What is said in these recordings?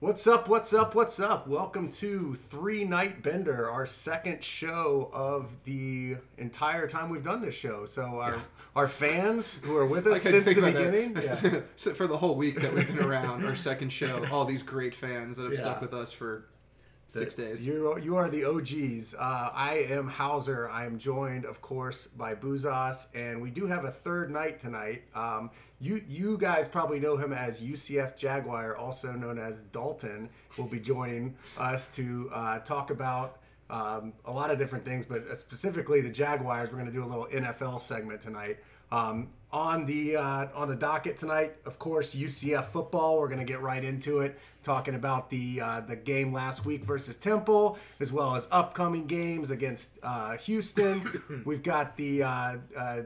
What's up? What's up? What's up? Welcome to Three Night Bender, our second show of the entire time we've done this show. So our our fans who are with us since the think about that. beginning, yeah. For the whole week that we've been around, our second show, all these great fans that have Yeah. stuck with us for six days. You you are the OGs. Uh, I am Hauser. I am joined, of course, by Buzos, and we do have a third night tonight. Um, you you guys probably know him as UCF Jaguar, also known as Dalton. Will be joining us to uh, talk about. Um, a lot of different things, but specifically the Jaguars. We're going to do a little NFL segment tonight. Um, on the uh, on the docket tonight, of course, UCF football. We're going to get right into it, talking about the uh, the game last week versus Temple, as well as upcoming games against uh, Houston. We've got the uh, uh,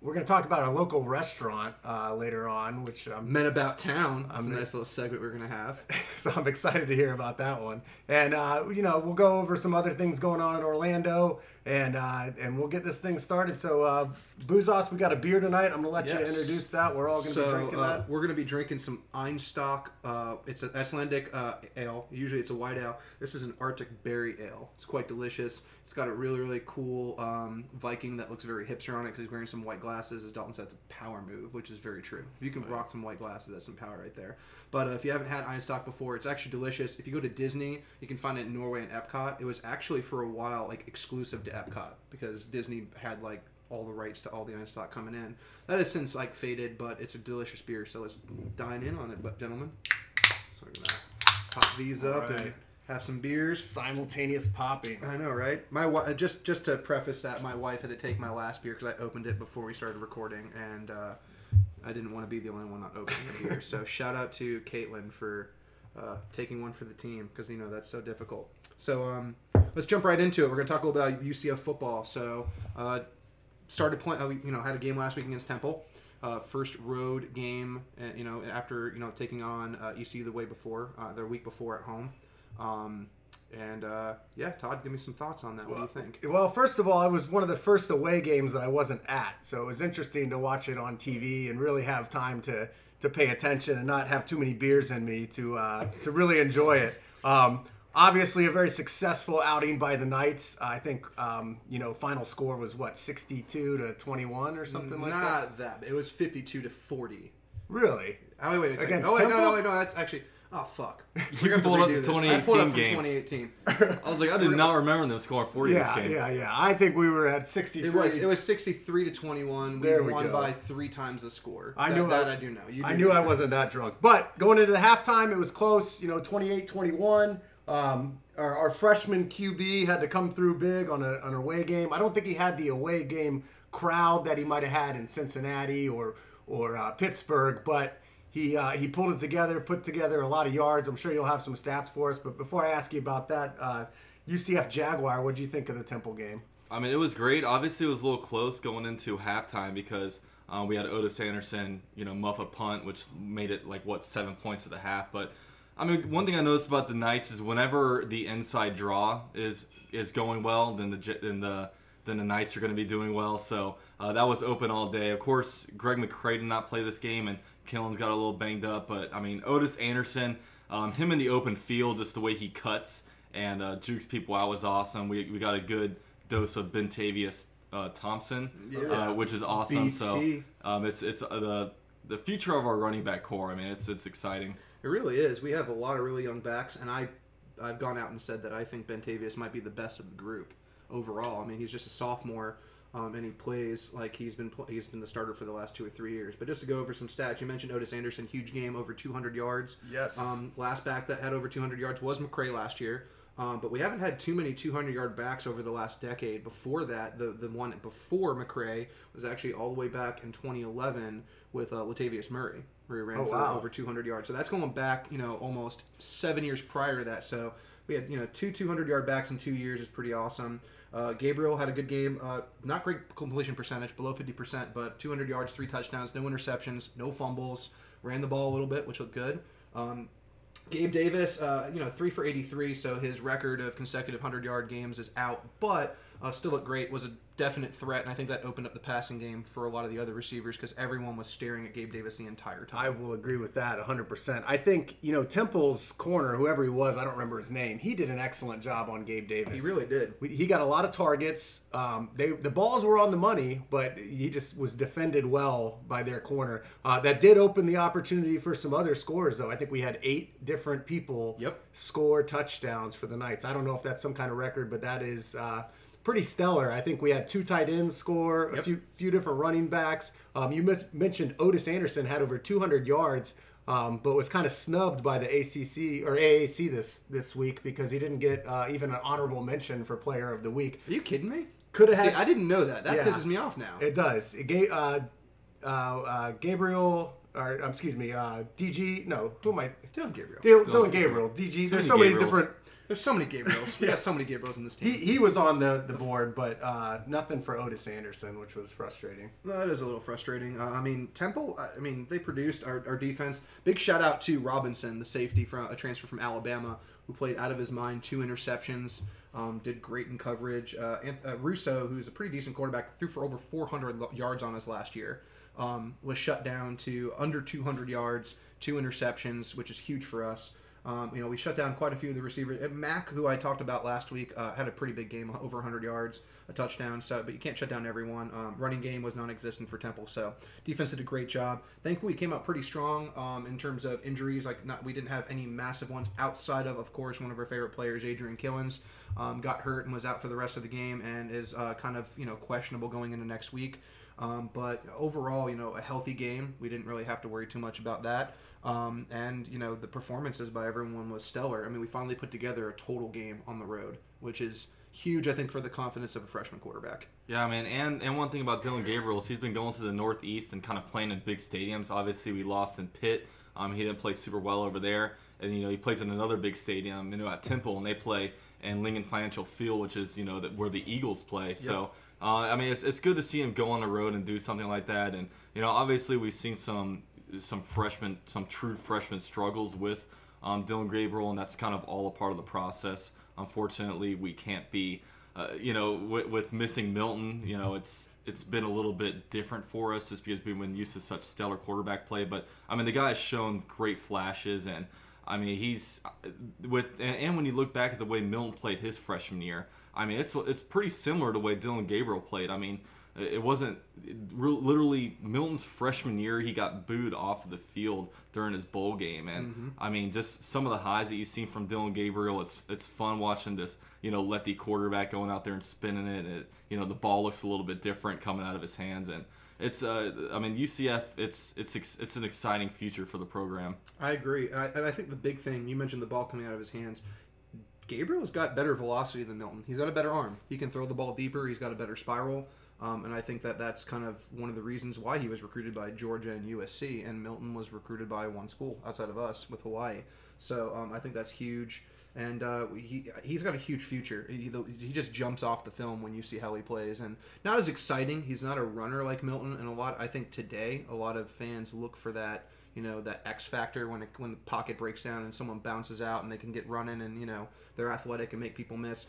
we're going to talk about our local restaurant uh, later on, which I'm Men About Town. That's a nice little segment we're going to have. so I'm excited to hear about that one. And uh, you know, we'll go over some other things going on in Orlando, and uh, and we'll get this thing started. So, uh, Buzos, we got a beer tonight. I'm gonna let you introduce that. We're all gonna be drinking uh, that. we're going to be drinking some Einstök. Uh, it's an Icelandic uh, ale. Usually it's a white ale. This is an Arctic berry ale. It's quite delicious. It's got a really really cool um, Viking that looks very hipster on it because he's wearing some white glasses. As Dalton said, it's a power move, which is very true. If you can rock some white glasses, that's some power right there. But uh, if you haven't had Einstök before, it's actually delicious. If you go to Disney, you can find it in Norway and Epcot. It was actually for a while like exclusive to Epcot because Disney had like all the rights to all the Einstök coming in. That has since like faded, but it's a delicious beer. So let's dine in on it, but gentlemen. So we're gonna pop these up Alright. and have some beers. Simultaneous popping. I know, right? My wi- just just to preface that, my wife had to take my last beer because I opened it before we started recording, and uh, I didn't want to be the only one not opening a beer. so shout out to Caitlin for uh, taking one for the team because you know that's so difficult. So um, let's jump right into it. We're gonna talk a little about UCF football. So uh, started playing. Uh, you know had a game last week against Temple. Uh, first road game, uh, you know, after you know taking on uh, ECU the way before, uh, the week before at home. Um, and uh, yeah, Todd, give me some thoughts on that. What do you think? Well, first of all, it was one of the first away games that I wasn't at, so it was interesting to watch it on TV and really have time to to pay attention and not have too many beers in me to uh, to really enjoy it. Um, obviously, a very successful outing by the Knights. I think um, you know final score was what sixty two to twenty one or something like that. Not that. It was fifty-two to forty. Really? Oh wait, wait, wait. Against Oh wait, no, no, wait, no. That's actually. Oh fuck. You We're gonna have pulled up redo the this. I pulled up 2018 from game. 2018. I was like, I did not remember them scoring 40 Yeah, this game. yeah, yeah. I think we were at sixty It was it was 63 to 21. We There we won go. by three times the score. I That- knew that I, I, do know. You I knew know I wasn't that drunk. But going into the halftime, it was close. You know, 28-21. Um, our, our freshman QB had to come through big on, a, on an away game. I don't think he had the away game crowd that he might have had in Cincinnati or or uh, Pittsburgh, but he uh, he pulled it together, put together a lot of yards. I'm sure you'll have some stats for us. But before I ask you about that, uh, UCF Jaguar, what do you think of the Temple game? I mean, it was great. Obviously, it was a little close going into halftime because um, we had Otis Anderson, you know, muff a punt, which made it like what seven points at the half. But I mean, one thing I noticed about the Knights is whenever the inside draw is is going well, then the then the then the Knights are going to be doing well. So uh, that was open all day. Of course, Greg McCrae did not play this game, and Killins's got a little banged up. But I mean, Otis Anderson, um, him in the open field, just the way he cuts and uh, jukes people out was awesome. We, we got a good dose of Bentavious uh, Thompson, Yeah. uh, which is awesome. So um, it's it's uh, the the future of our running back corps. I mean, it's it's exciting. It really is. We have a lot of really young backs, and I, I've gone out and said that I think Bentavious might be the best of the group overall. I mean, he's just a sophomore, um, and he plays like he's been pl- he's been the starter for the last two or three years. But just to go over some stats, you mentioned Otis Anderson, huge game, over 200 yards. Yes. Um, last back that had over 200 yards was McCrae last year. Um, but we haven't had too many 200 yard backs over the last decade. Before that, the the one before McCrae was actually all the way back in 2011 with uh, Latavius Murray, where he ran Oh, for wow. over 200 yards. So that's going back, you know, almost seven years prior to that. So we had, you know, two 200 yard backs in two years is pretty awesome. Uh, Gabriel had a good game. Uh, not great completion percentage, below 50%, but 200 yards, three touchdowns, no interceptions, no fumbles. Ran the ball a little bit, which looked good. Um, Gabe Davis, uh, you know, three for 83, so his record of consecutive 100 yard games is out. But uh, still looked great. Was a definite threat, and I think that opened up the passing game for a lot of the other receivers because everyone was staring at Gabe Davis the entire time. I will agree with that 100%. I think, you know, Temple's corner, whoever he was, I don't remember his name, he did an excellent job on Gabe Davis. He really did. We- He got a lot of targets. Um, they The balls were on the money, but he just was defended well by their corner. Uh, that did open the opportunity for some other scores, though. I think we had eight different people Yep. score touchdowns for the Knights. I don't know if that's some kind of record, but that is uh, pretty stellar. I think we had two tight ends score, a few few different running backs. Um, you mis- mentioned Otis Anderson had over 200 yards, um, but was kind of snubbed by the ACC or AAC this this week because he didn't get uh, even an honorable mention for Player of the Week. Are you kidding me? Could have. I didn't know that. That Yeah. pisses me off now. It does. It gave uh, uh, uh, Gabriel, or um, excuse me, uh, DG. No, who am I? Dillon Gabriel. Dillon, Dillon Gabriel. DG. There's so many different. There's so many Gabriels. We got so many Gabriels in this team. He, he was on the, the board, but uh, nothing for Otis Anderson, which was frustrating. That is a little frustrating. Uh, I mean, Temple. I I mean, they produced our, our defense. Big shout out to Robinson, the safety from a transfer from Alabama, who played out of his mind, two interceptions, um, did great in coverage. Uh, Anth- uh, Russo, who's a pretty decent quarterback, threw for over 400 lo- yards on us last year. Um, was shut down to under 200 yards, two interceptions, which is huge for us. Um, you know, we shut down quite a few of the receivers. Mack, who I talked about last week, uh, had a pretty big game, over 100 yards, a touchdown. So, but you can't shut down everyone. Um, running game was non-existent for Temple, so defense did a great job. Thankfully, we came out pretty strong um, in terms of injuries. Like, not we didn't have any massive ones outside of, of course, one of our favorite players, Adrian Killins, um, got hurt and was out for the rest of the game and is uh, kind of you know questionable going into next week. Um, but overall, you know, a healthy game. We didn't really have to worry too much about that. Um, and you know, the performances by everyone was stellar. I mean, we finally put together a total game on the road, which is huge, I think, for the confidence of a freshman quarterback. Yeah, man, and and one thing about Dillon Gabriel is he's been going to the Northeast and kind of playing in big stadiums. Obviously, we lost in Pitt. Um, he didn't play super well over there, and you know he plays in another big stadium, you know, at Temple, and they play in Lincoln Financial Field, which is you know that where the Eagles play. So. Uh, I mean, it's, it's good to see him go on the road and do something like that. And you know, obviously, we've seen some some freshman, some true freshman struggles with um, Dillon Gabriel, and that's kind of all a part of the process. Unfortunately, we can't be, uh, you know, with, with missing Milton, you know, it's it's been a little bit different for us just because we've been used to such stellar quarterback play. But I mean, the guy has shown great flashes, and I mean, he's with and, and when you look back at the way Milton played his freshman year, I mean, it's it's pretty similar to the way Dillon Gabriel played. I mean, it wasn't it, re- literally Milton's freshman year. He got booed off of the field during his bowl game, and I mean, just some of the highs that you've seen from Dillon Gabriel. It's it's fun watching this, you know, lefty quarterback going out there and spinning it. it you know, the ball looks a little bit different coming out of his hands, and it's uh, I mean, UCF. It's it's ex- it's an exciting future for the program. I agree, and I, and I think the big thing you mentioned the ball coming out of his hands. Gabriel's got better velocity than Milton. He's got a better arm. He can throw the ball deeper. He's got a better spiral. Um, and I think that that's kind of one of the reasons why he was recruited by Georgia and USC, and Milton was recruited by one school outside of us with Hawaii. So um, I think that's huge, and uh, he he's got a huge future. He, he just jumps off the film when you see how he plays, and not as exciting. He's not a runner like Milton, and a lot. I think today a lot of fans look for that you know that X factor when it, when the pocket breaks down and someone bounces out and they can get running and you know they're athletic and make people miss.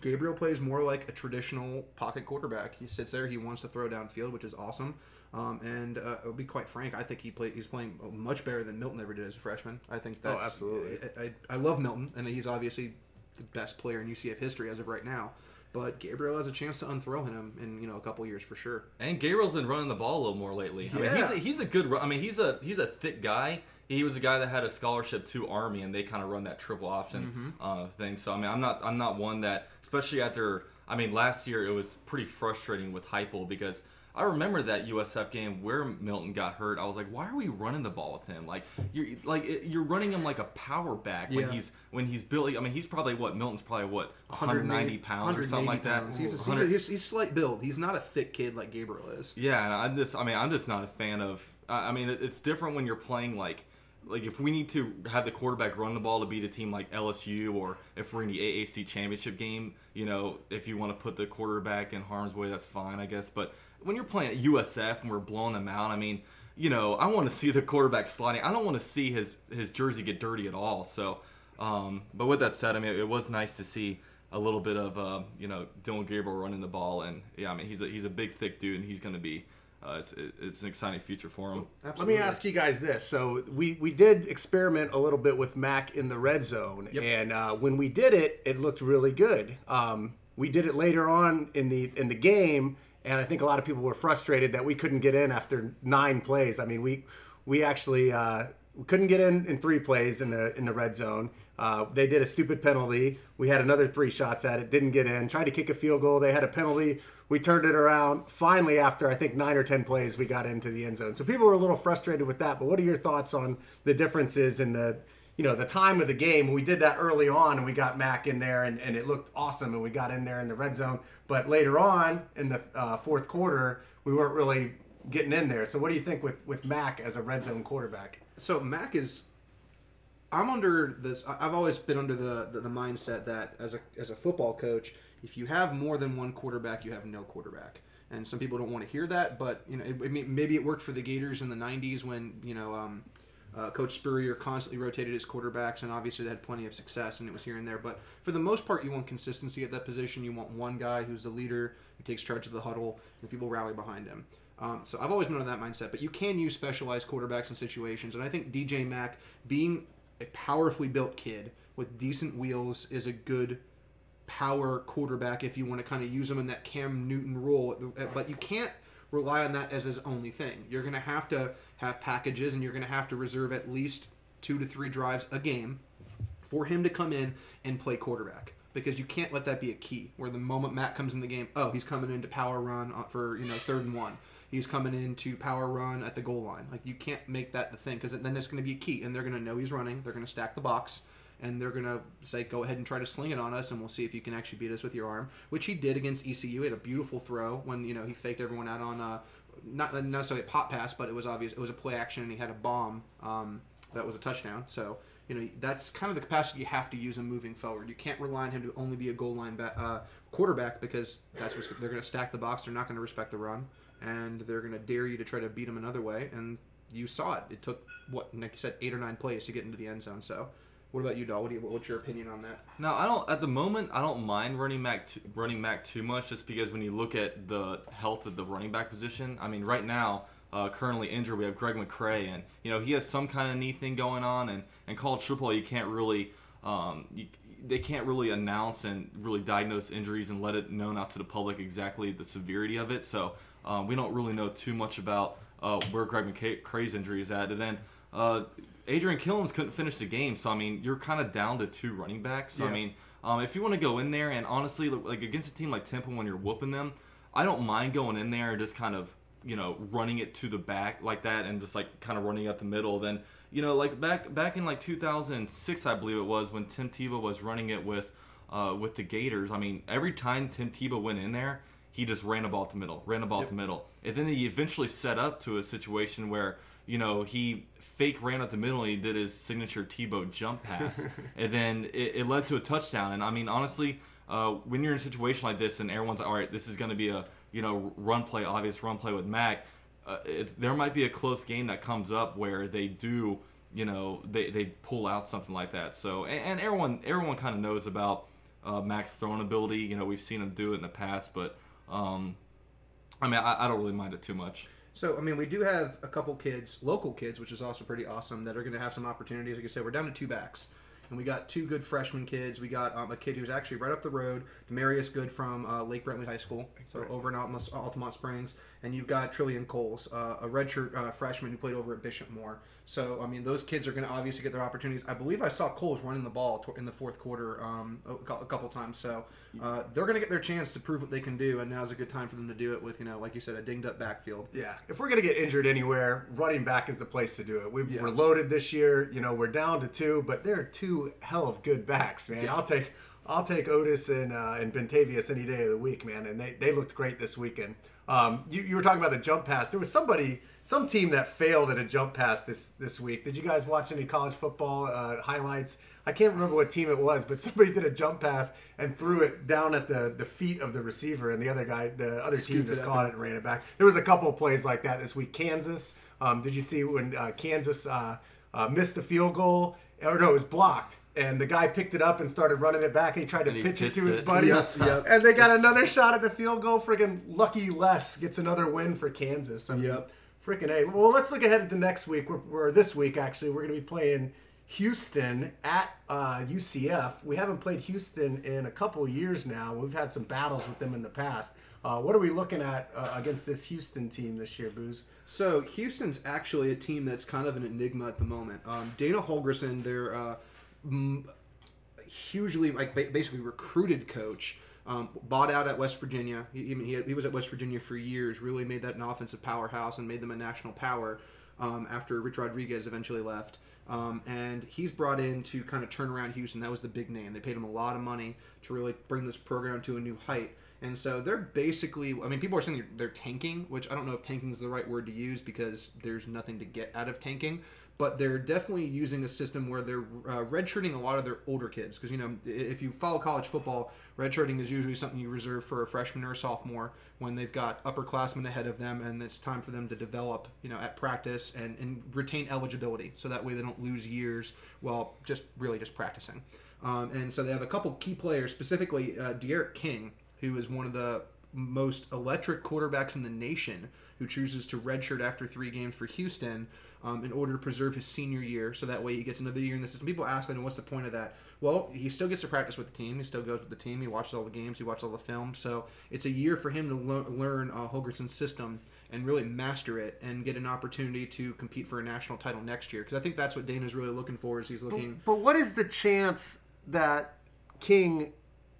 Gabriel plays more like a traditional pocket quarterback. He sits there, he wants to throw downfield, which is awesome. Um, and uh, I'll be quite frank, I think he play, he's playing much better than Milton ever did as a freshman. I think that's absolutely. I, I, I love Milton, and he's obviously the best player in UCF history as of right now. But Gabriel has a chance to unthrow him in you know a couple years for sure. And Gabriel's been running the ball a little more lately. I mean, he's Yeah. a, he's a good. I mean, he's a he's a thick guy. He was a guy that had a scholarship to Army, and they kind of run that triple option uh, thing. So I mean, I'm not I'm not one that, especially after. I mean, last year it was pretty frustrating with Heupel because I remember that USF game where Milton got hurt. I was like, why are we running the ball with him? Like you're like you're running him like a power back when Yeah. he's when he's built. I mean, he's probably what Milton's probably what 190 pounds or something like that. pounds. He's, a, he's, a, he's, he's slight build. He's not a thick kid like Gabriel is. Yeah, and I'm just, I mean, I'm just not a fan of. I mean, it's different when you're playing like, like if we need to have the quarterback run the ball to beat a team like LSU, or if we're in the AAC championship game, you know, if you want to put the quarterback in harm's way, that's fine, I guess. But when you're playing at USF and we're blowing them out, I mean, you know, I want to see the quarterback sliding. I don't want to see his his jersey get dirty at all. So, um, but with that said, I mean, it was nice to see a little bit of uh, you know Dillon Gabriel running the ball, and yeah, I mean he's a he's a big thick dude, and he's going to be. Uh, it's it, it's an exciting future for him. Let me ask you guys this: so we we did experiment a little bit with Mack in the red zone, and uh, when we did it, it looked really good. Um, we did it later on in the in the game, and I think a lot of people were frustrated that we couldn't get in after nine plays. I mean, we we actually uh, we couldn't get in in three plays in the in the red zone. Uh, they did a stupid penalty. We had another three shots at it, didn't get in. Tried to kick a field goal. They had a penalty. We turned it around. Finally, after I think nine or ten plays, we got into the end zone. So people were a little frustrated with that. But what are your thoughts on the differences in the you know the time of the game? We did that early on, and we got Mack in there, and, and it looked awesome, and we got in there in the red zone. But later on in the uh, fourth quarter, we weren't really getting in there. So what do you think with with Mack as a red zone quarterback? So Mack is. I'm under this. I've always been under the, the the mindset that as a as a football coach, if you have more than one quarterback, you have no quarterback. And some people don't want to hear that, but you know, it, it, maybe it worked for the Gators in the '90s when you know um, uh, Coach Spurrier constantly rotated his quarterbacks, and obviously they had plenty of success, and it was here and there. But for the most part, you want consistency at that position. You want one guy who's the leader, who takes charge of the huddle, and people rally behind him. Um, so I've always been on that mindset. But you can use specialized quarterbacks in situations, and I think DJ Mack being a powerfully built kid with decent wheels is a good power quarterback if you want to kind of use him in that Cam Newton role. But you can't rely on that as his only thing. You're going to have to have packages and you're going to have to reserve at least two to three drives a game for him to come in and play quarterback. Because you can't let that be a key. Where the moment Matt comes in the game, oh, he's coming into power run uh, for you know third and one. He's coming into power run at the goal line. Like you can't make that the thing because then it's going to be a key, and they're going to know he's running. They're going to stack the box, and they're to say, "Go ahead and try to sling it on us, and we'll see if you can actually beat us with your arm." Which he did against ECU. He had a beautiful throw when you know he faked everyone out on uh, not necessarily a pop pass, but it was obvious it was a play action, and he had a bomb um, that was a touchdown. So you know that's kind of the capacity you have to use him moving forward. You can't rely on him to only be a goal line ba- uh, quarterback because that's what they're going to stack the box. They're not going to respect the run, and they're going to dare you to try to beat him another way. And you saw it. It took what Nick said eight or nine plays to get into the end zone. So. What about you, Doll? What you, what's your opinion on that? No, I don't. At the moment, I don't mind running back running back too much, just because when you look at the health of the running back position, I mean, right now, uh, currently injured, we have Greg McCrae, and you know he has some kind of knee thing going on, and and college football, you can't really, um, you, they can't really announce and really diagnose injuries and let it known out to the public exactly the severity of it. So um, we don't really know too much about uh, where Greg McCrae's injury is at, and then. Uh, Adrian Killins couldn't finish the game, so I mean, you're kind of down to two running backs. So Yeah. I mean, um, if you want to go in there and honestly, like against a team like Temple, when you're whooping them, I don't mind going in there and just kind of you know running it to the back like that and just like kind of running up the middle. Then you know like back back in like 2006, I believe it was when Tim Tebow was running it with uh, with the Gators. I mean, every time Tim Tebow went in there, he just ran the ball the middle, ran the ball up the middle, and then he eventually set up to a situation where you know he fake ran up the middle and he did his signature Tebow jump pass, and then it, it led to a touchdown. And I mean, honestly, uh, when you're in a situation like this and everyone's like, all right, this is going to be a you know run play, obvious run play with Mack, uh, if there might be a close game that comes up where they do, you know, they, they pull out something like that. So and, and everyone everyone kind of knows about uh, Mack's throwing ability. You know, we've seen him do it in the past, but um, I mean, I, I don't really mind it too much. So, I mean, we do have a couple kids, local kids, which is also pretty awesome, that are going to have some opportunities. Like I said, we're down to two backs. And we got two good freshman kids. We got um, a kid who's actually right up the road, Demarius Good from uh, Lake Brantley High School, so over in Altamonte, Altamonte Springs. And you've got Trillian Coles, uh, a redshirt uh, freshman who played over at Bishop Moore. So, I mean, those kids are going to obviously get their opportunities. I believe I saw Coles running the ball in the fourth quarter um, a couple times. So, uh, they're going to get their chance to prove what they can do. And now's a good time for them to do it with, you know, like you said, a dinged up backfield. Yeah, if we're gonna get injured anywhere, running back is the place to do it. We, Yeah. We're loaded this year. You know, we're down to two, but there are two hell of good backs, man. Yeah. I'll take I'll take Otis and uh, and Bentavious any day of the week, man. And they, they looked great this weekend. Um, you, you were talking about the jump pass. There was somebody, some team that failed at a jump pass this this week. Did you guys watch any college football uh, highlights? I can't remember what team it was, but somebody did a jump pass and threw it down at the, the feet of the receiver, and the other guy, the other team, just it caught it and ran it back. There was a couple of plays like that this week. Kansas, um, did you see when uh, Kansas uh, uh, missed the field goal? Or no, it was blocked, and the guy picked it up and started running it back, and he tried to he pitch it to his it. buddy, Yep, yep. and they got another shot at the field goal. Friggin' lucky Les gets another win for Kansas. I mean, Yep. Freaking A. Well, let's look ahead the next week. We're this week actually. We're going to be playing Houston at uh, UCF. We haven't played Houston in a couple years now. We've had some battles with them in the past. Uh, what are we looking at uh, against this Houston team this year, Booz? So Houston's actually a team that's kind of an enigma at the moment. Um, Dana Holgorsen, their uh, hugely like ba- basically recruited coach, um, bought out at West Virginia. He, he, he, was at West Virginia for years. Really made that an offensive powerhouse and made them a national power. Um, after Rich Rodriguez eventually left. Um, and he's brought in to kind of turn around Houston. That was the big name. They paid him a lot of money to really bring this program to a new height. And so they're basically, I mean, people are saying they're, they're tanking, which I don't know if tanking is the right word to use because there's nothing to get out of tanking. But they're definitely using a system where they're uh, redshirting a lot of their older kids. Because, you know, if you follow college football, redshirting is usually something you reserve for a freshman or a sophomore when they've got upperclassmen ahead of them and it's time for them to develop, you know, at practice and, and retain eligibility. So that way they don't lose years while just really just practicing. Um, and so they have a couple key players, specifically uh, D'Eriq King, who is one of the most electric quarterbacks in the nation, who chooses to redshirt after three games for Houston um, in order to preserve his senior year, so that way he gets another year in the system. People ask me, "What's the point of that?" Well, he still gets to practice with the team. He still goes with the team. He watches all the games. He watches all the film. So it's a year for him to lear- learn uh, Holgorsen's system and really master it and get an opportunity to compete for a national title next year. Because I think that's what Dana's really looking for. Is he's looking. But what is the chance that King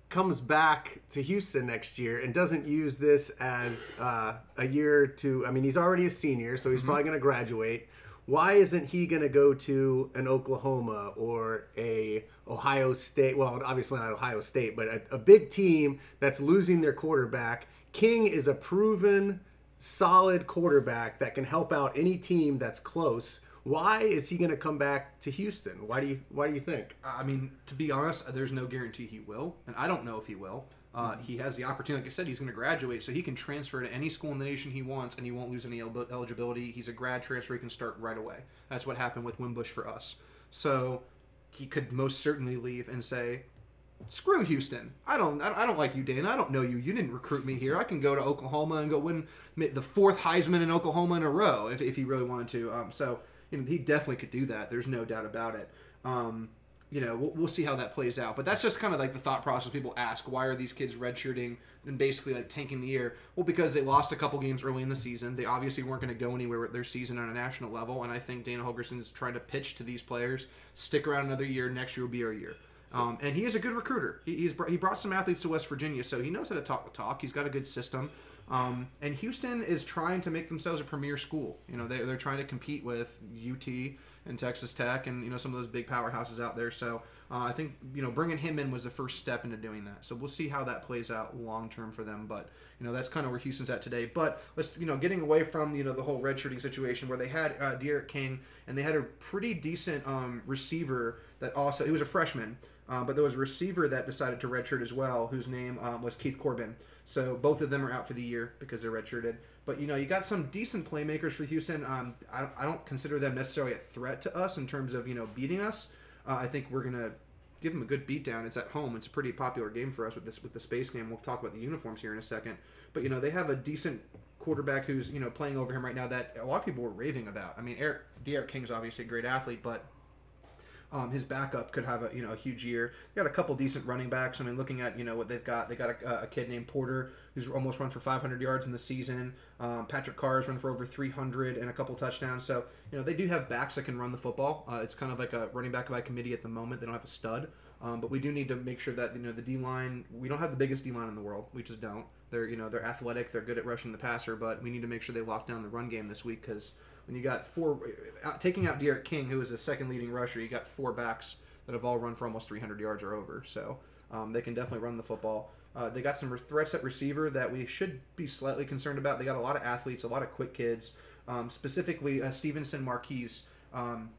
comes back to Houston next year and doesn't use this as uh, a year to? I mean, he's already a senior, so he's probably going to graduate. Why isn't he going to go to an Oklahoma or a Ohio State? Well, obviously not Ohio State, but a, a big team that's losing their quarterback. King is a proven, solid quarterback that can help out any team that's close. Why is he going to come back to Houston? Why do you Why do you think? I mean, to be honest, there's no guarantee he will, and I don't know if he will. Uh, he has the opportunity, like I said, he's going to graduate, so he can transfer to any school in the nation he wants, and he won't lose any el- eligibility. He's a grad transfer; he can start right away. That's what happened with Wimbush for us. So he could most certainly leave and say, "Screw Houston! I don't, I don't like you, Dana. I don't know you. You didn't recruit me here. I can go to Oklahoma and go win the fourth Heisman in Oklahoma in a row if, if he really wanted to." Um, so you know, he definitely could do that. There's no doubt about it. Um, you know, we'll, we'll see how that plays out. But that's just kind of like the thought process. People ask, why are these kids redshirting and basically like tanking the year? Well, because they lost a couple games early in the season. They obviously weren't going to go anywhere with their season on a national level. And I think Dana Holgorsen's trying to pitch to these players, stick around another year. Next year will be our year. Um, and he is a good recruiter. He, he's br- he brought some athletes to West Virginia, so he knows how to talk the talk. He's got a good system. Um, and Houston is trying to make themselves a premier school. You know, they're, they're trying to compete with UT and Texas Tech and you know some of those big powerhouses out there. So uh, I think you know bringing him in was the first step into doing that. So we'll see how that plays out long term for them. But you know that's kind of where Houston's at today. But let's you know getting away from you know the whole redshirting situation where they had uh, D'Eriq King and they had a pretty decent um, receiver that also he was a freshman. Uh, but there was a receiver that decided to redshirt as well, whose name um, was Keith Corbin. So both of them are out for the year because they're redshirted. But you know, you got some decent playmakers for Houston. Um, I, I don't consider them necessarily a threat to us in terms of you know beating us. Uh, I think we're gonna give them a good beatdown. It's at home. It's a pretty popular game for us with this with the space game. We'll talk about the uniforms here in a second. But you know, they have a decent quarterback who's you know playing over him right now that a lot of people were raving about. I mean, Eric D'Eriq King's obviously a great athlete, but um, his backup could have a you know a huge year. They got a couple decent running backs. I mean, looking at you know what they've got, they got a, a kid named Porter who's almost run for 500 yards in the season. Um, Patrick Carr's run for over 300 and a couple touchdowns. So you know they do have backs that can run the football. Uh, it's kind of like a running back by committee at the moment. They don't have a stud, um, but we do need to make sure that you know the D line. We don't have the biggest D line in the world. We just don't. They're you know they're athletic. They're good at rushing the passer, but we need to make sure they lock down the run game this week because when you got four, out, taking out D'Eriq King, who is the second leading rusher, you got four backs that have all run for almost 300 yards or over. So um, they can definitely run the football. Uh, they got some threats at receiver that we should be slightly concerned about. They got a lot of athletes, a lot of quick kids, um, specifically uh, Stevenson Marquez. Um,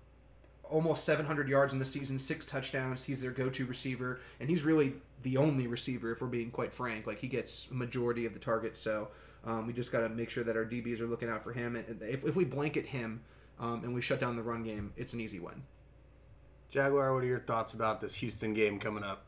almost 700 yards in the season, six touchdowns. He's their go-to receiver, and he's really the only receiver, if we're being quite frank. Like he gets majority of the targets, so um, we just got to make sure that our DBs are looking out for him. And if, if we blanket him um, and we shut down the run game, it's an easy win. Jaguar, what are your thoughts about this Houston game coming up?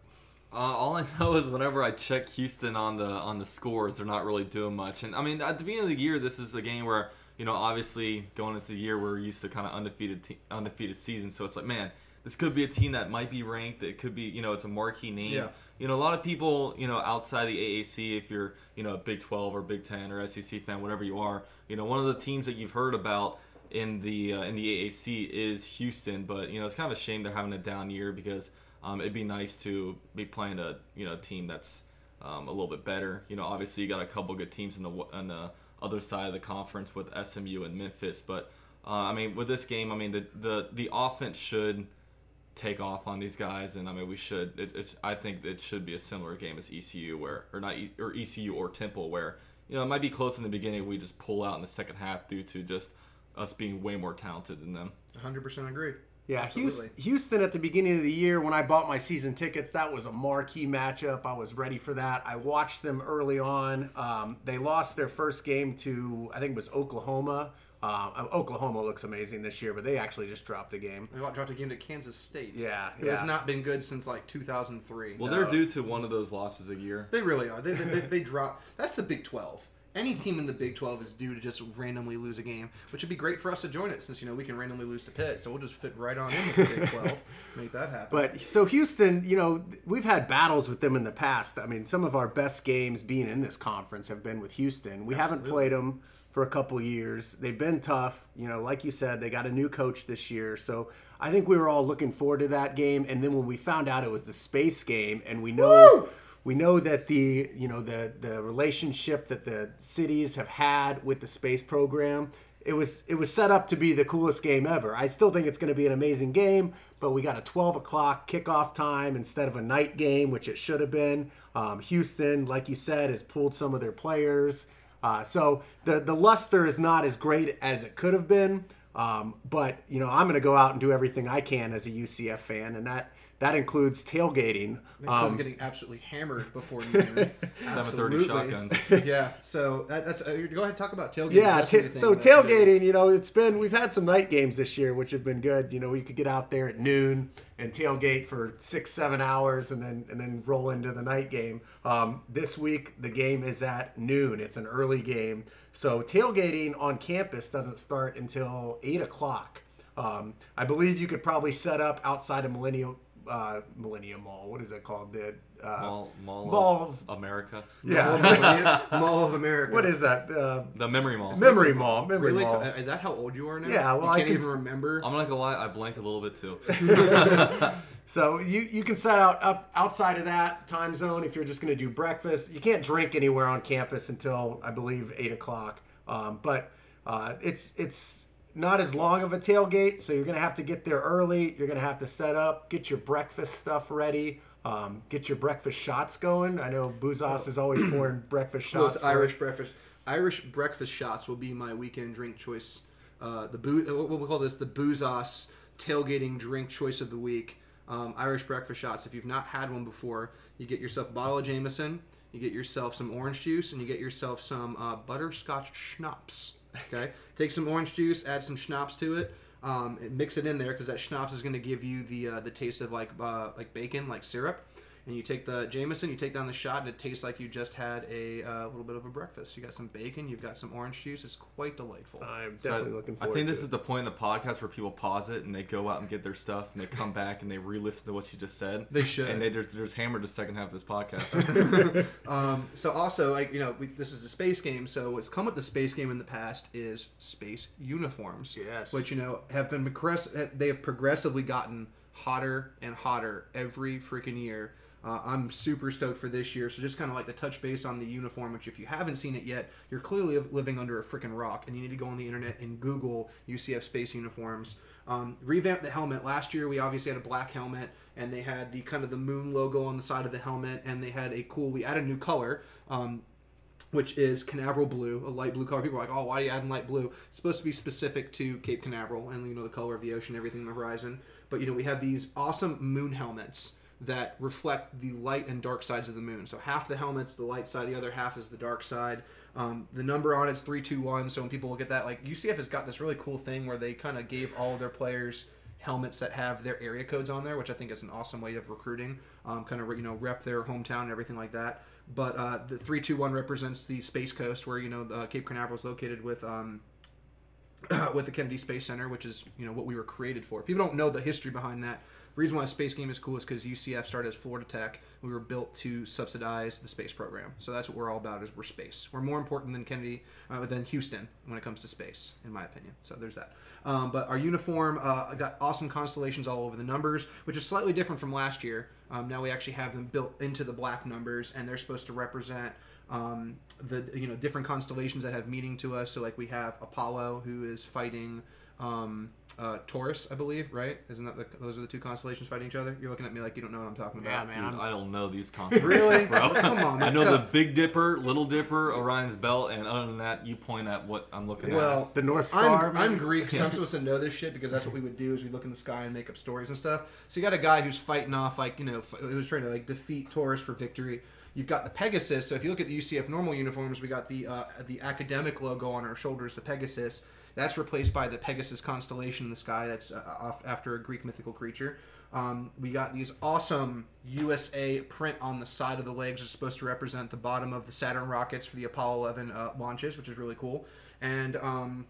Uh, all I know is whenever I check Houston on the on the scores, they're not really doing much. And I mean, at the beginning of the year, this is a game where you know, obviously going into the year, we're used to kind of undefeated te- undefeated season. So it's like, man, this could be a team that might be ranked. It could be, you know, it's a marquee name. Yeah. You know, a lot of people, you know, outside the AAC, if you're, you know, a Big 12 or Big 10 or SEC fan, whatever you are, you know, one of the teams that you've heard about in the uh, in the AAC is Houston. But you know, it's kind of a shame they're having a down year because um, it'd be nice to be playing a you know team that's um, a little bit better. You know, obviously you got a couple good teams in the on the other side of the conference with SMU and Memphis, but uh, I mean, with this game, I mean the the the offense should take off on these guys, and I mean we should. It, it's I think it should be a similar game as ECU, where or not E- or ECU or Temple, where you know it might be close in the beginning. We just pull out in the second half due to just us being way more talented than them. 100% agree. Yeah, Absolutely. Houston, Houston at the beginning of the year when I bought my season tickets, that was a marquee matchup. I was ready for that. I watched them early on. Um, they lost their first game to I think it was Oklahoma. Uh, Oklahoma looks amazing this year, but they actually just dropped a game. They got dropped game to Kansas State. Yeah, It yeah. has not been good since like 2003. Well, No. they're due to one of those losses a year. They really are. They, they, they, they drop. That's the Big 12. Any team in the Big 12 is due to just randomly lose a game, which would be great for us to join it since, you know, we can randomly lose to Pitt. So we'll just fit right on in with the Big 12. Make that happen. But so Houston, you know, we've had battles with them in the past. I mean, some of our best games being in this conference have been with Houston. We haven't played them for a couple years. They've been tough. You know, like you said, they got a new coach this year. So I think we were all looking forward to that game. And then when we found out it was the space game, and we know we know that the you know the the relationship that the cities have had with the space program it was it was set up to be the coolest game ever i still think it's going to be an amazing game but we got a 12 o'clock kickoff time instead of a night game which it should have been um, houston like you said has pulled some of their players uh, so the the luster is not as great as it could have been. Um, but you know i'm going to go out and do everything i can as a ucf fan and that that includes tailgating I was um, getting absolutely hammered before noon. 7:30 Absolutely. shotguns. yeah. So that, that's uh, go ahead and talk about tailgating. Yeah, That's ta- the thing so that you do. tailgating, you know, it's been we've had some night games this year, which have been good. You know, you could get out there at noon and tailgate for six, seven hours, and then and then roll into the night game. Um, this week, the game is at noon. It's an early game, so tailgating on campus doesn't start until eight o'clock. Um, I believe you could probably set up outside of Millennium uh, Millennium Mall. What is it called? The uh, Mall, Mall, Mall of America. Mall yeah. of America. Mall of America. what is that? Uh, The memory mall. Memory Mall. Memory Really? Mall. T- is that how old you are now? Yeah, well, you I can't could- even remember. I'm not gonna lie, I blanked a little bit too. So you, you can set out up outside of that time zone if you're just going to do breakfast. You can't drink anywhere on campus until I believe eight o'clock. Um, but uh, it's it's not as long of a tailgate, so you're going to have to get there early. You're going to have to set up, get your breakfast stuff ready, um, get your breakfast shots going. I know Buzos is always pouring breakfast shots. Those Irish breakfast, Irish breakfast shots will be my weekend drink choice. Uh, the boo, uh, what we call this, the boozos tailgating drink choice of the week. Um, Irish breakfast shots. If you've not had one before, you get yourself a bottle of Jameson, you get yourself some orange juice, and you get yourself some uh, butterscotch schnapps. Okay, take some orange juice, add some schnapps to it. Um, and mix it in there because that schnapps is going to give you the uh, the taste of like uh, like bacon, like syrup. And you take the Jameson, you take down the shot, and it tastes like you just had a uh, little bit of a breakfast. You got some bacon, you've got some orange juice. It's quite delightful. I'm So definitely looking forward. I think to this it. is the point in the podcast where people pause it and they go out and get their stuff and they come back and they re-listen to what you just said. They should. And they just, they're just hammered the second half of this podcast. Um, so also, like you know, we, this is a space game. So what's come with the space game in the past is space uniforms. Yes. Which you know have been progress. They have progressively gotten hotter and hotter every freaking year. Uh, I'm super stoked for this year. So just kind of like the touch base on the uniform, which if you haven't seen it yet, you're clearly living under a freaking rock, and you need to go on the internet and Google UCF space uniforms. Um, revamp the helmet. Last year we obviously had a black helmet, and they had the kind of the moon logo on the side of the helmet, and they had a cool. We added a new color. Um, which is Canaveral blue, a light blue color. People are like, "Oh, why are you adding light blue?" It's supposed to be specific to Cape Canaveral and you know the color of the ocean, everything on the horizon. But you know we have these awesome moon helmets that reflect the light and dark sides of the moon. So half the helmet's the light side, the other half is the dark side. Um, the number on it's three two one. So when people look at that, like UCF has got this really cool thing where they kind of gave all of their players helmets that have their area codes on there, which I think is an awesome way of recruiting. Um, kind of you know rep their hometown and everything like that. But uh, the three two one represents the Space Coast, where you know uh, Cape Canaveral is located with. Um, with the Kennedy Space Center, which is you know what we were created for. If people don't know the history behind that, reason why space game is cool is because UCF started as Florida Tech. We were built to subsidize the space program, so that's what we're all about. Is we're space. We're more important than Kennedy, uh, than Houston when it comes to space, in my opinion. So there's that. Um, but our uniform uh, got awesome constellations all over the numbers, which is slightly different from last year. Um, now we actually have them built into the black numbers, and they're supposed to represent um, the you know different constellations that have meaning to us. So like we have Apollo, who is fighting um, uh, Taurus, I believe, right? Isn't that the, those are the two constellations fighting each other? You're looking at me like you don't know what I'm talking about. Yeah, man. Dude, I'm- I don't know these constellations. Really? bro? Come on, man. I know So- the Big Dipper, Little Dipper, Orion's Belt, and other than that, you point at what I'm looking at. Well, The North Star, I'm, maybe? I'm Greek, so I'm supposed to know this shit because that's what we would do is we look in the sky and make up stories and stuff. So you got a guy who's fighting off like you know f- who's trying to like defeat Taurus for victory. You've got the Pegasus. So if you look at the UCF normal uniforms, we got the uh, the academic logo on our shoulders, the Pegasus. That's replaced by the Pegasus constellation in the sky. That's uh, after a Greek mythical creature. Um, we got these awesome USA print on the side of the legs. It's supposed to represent the bottom of the Saturn rockets for the Apollo 11 uh, launches, which is really cool. And um,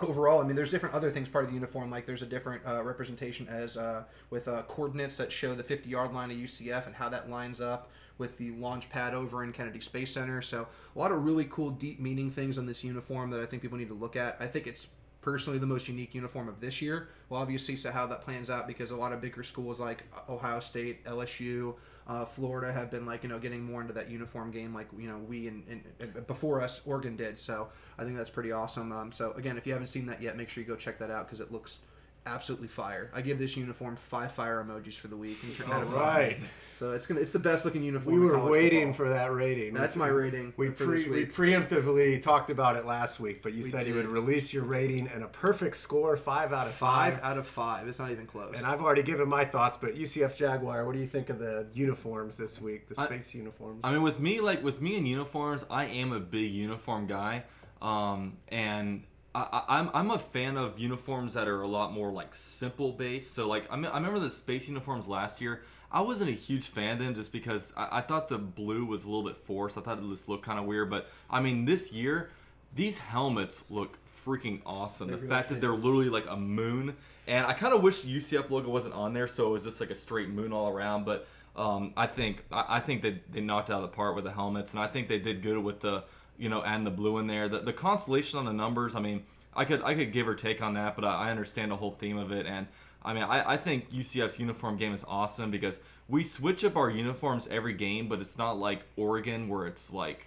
overall, I mean, there's different other things part of the uniform. Like there's a different uh, representation as uh, with uh, coordinates that show the 50 yard line of UCF and how that lines up with the launch pad over in Kennedy Space Center. So a lot of really cool, deep meaning things on this uniform that I think people need to look at. I think it's personally the most unique uniform of this year. We'll obviously see how that plans out because a lot of bigger schools like Ohio State, LSU, uh, Florida have been like you know getting more into that uniform game like you know we and, and, before us Oregon did. So I think that's pretty awesome. Um, so again, if you haven't seen that yet, make sure you go check that out because it looks absolutely fire. I give this uniform five fire emojis for the week. and out of All five. So it's gonna it's the best looking uniform. We were college waiting football. for that rating. That's my rating We for pre- this we preemptively talked about it last week, but you We said you would release your rating and a perfect score, five out of five five. out of five. It's not even close. And I've already given my thoughts, but UCF Jaguar, what do you think of the uniforms this week? The I- space uniforms. I mean, with me, like with me in uniforms, I am a big uniform guy, um, and I, I'm I'm a fan of uniforms that are a lot more like simple based. So like I, me- I remember the space uniforms last year. I wasn't a huge fan of them just because I, I thought the blue was a little bit forced. I thought it just looked kind of weird. But I mean, this year, these helmets look freaking awesome. They the really fact that they're literally like a moon, and I kind of wish the UCF logo wasn't on there, so it was just like a straight moon all around. But um, I think I, I think they they knocked out of the park with the helmets, and I think they did good with the you know and the blue in there. The the constellation on the numbers, I mean, I could I could give or take on that, but I, I understand the whole theme of it, and I mean I, I think UCF's uniform game is awesome because we switch up our uniforms every game, but it's not like Oregon where it's like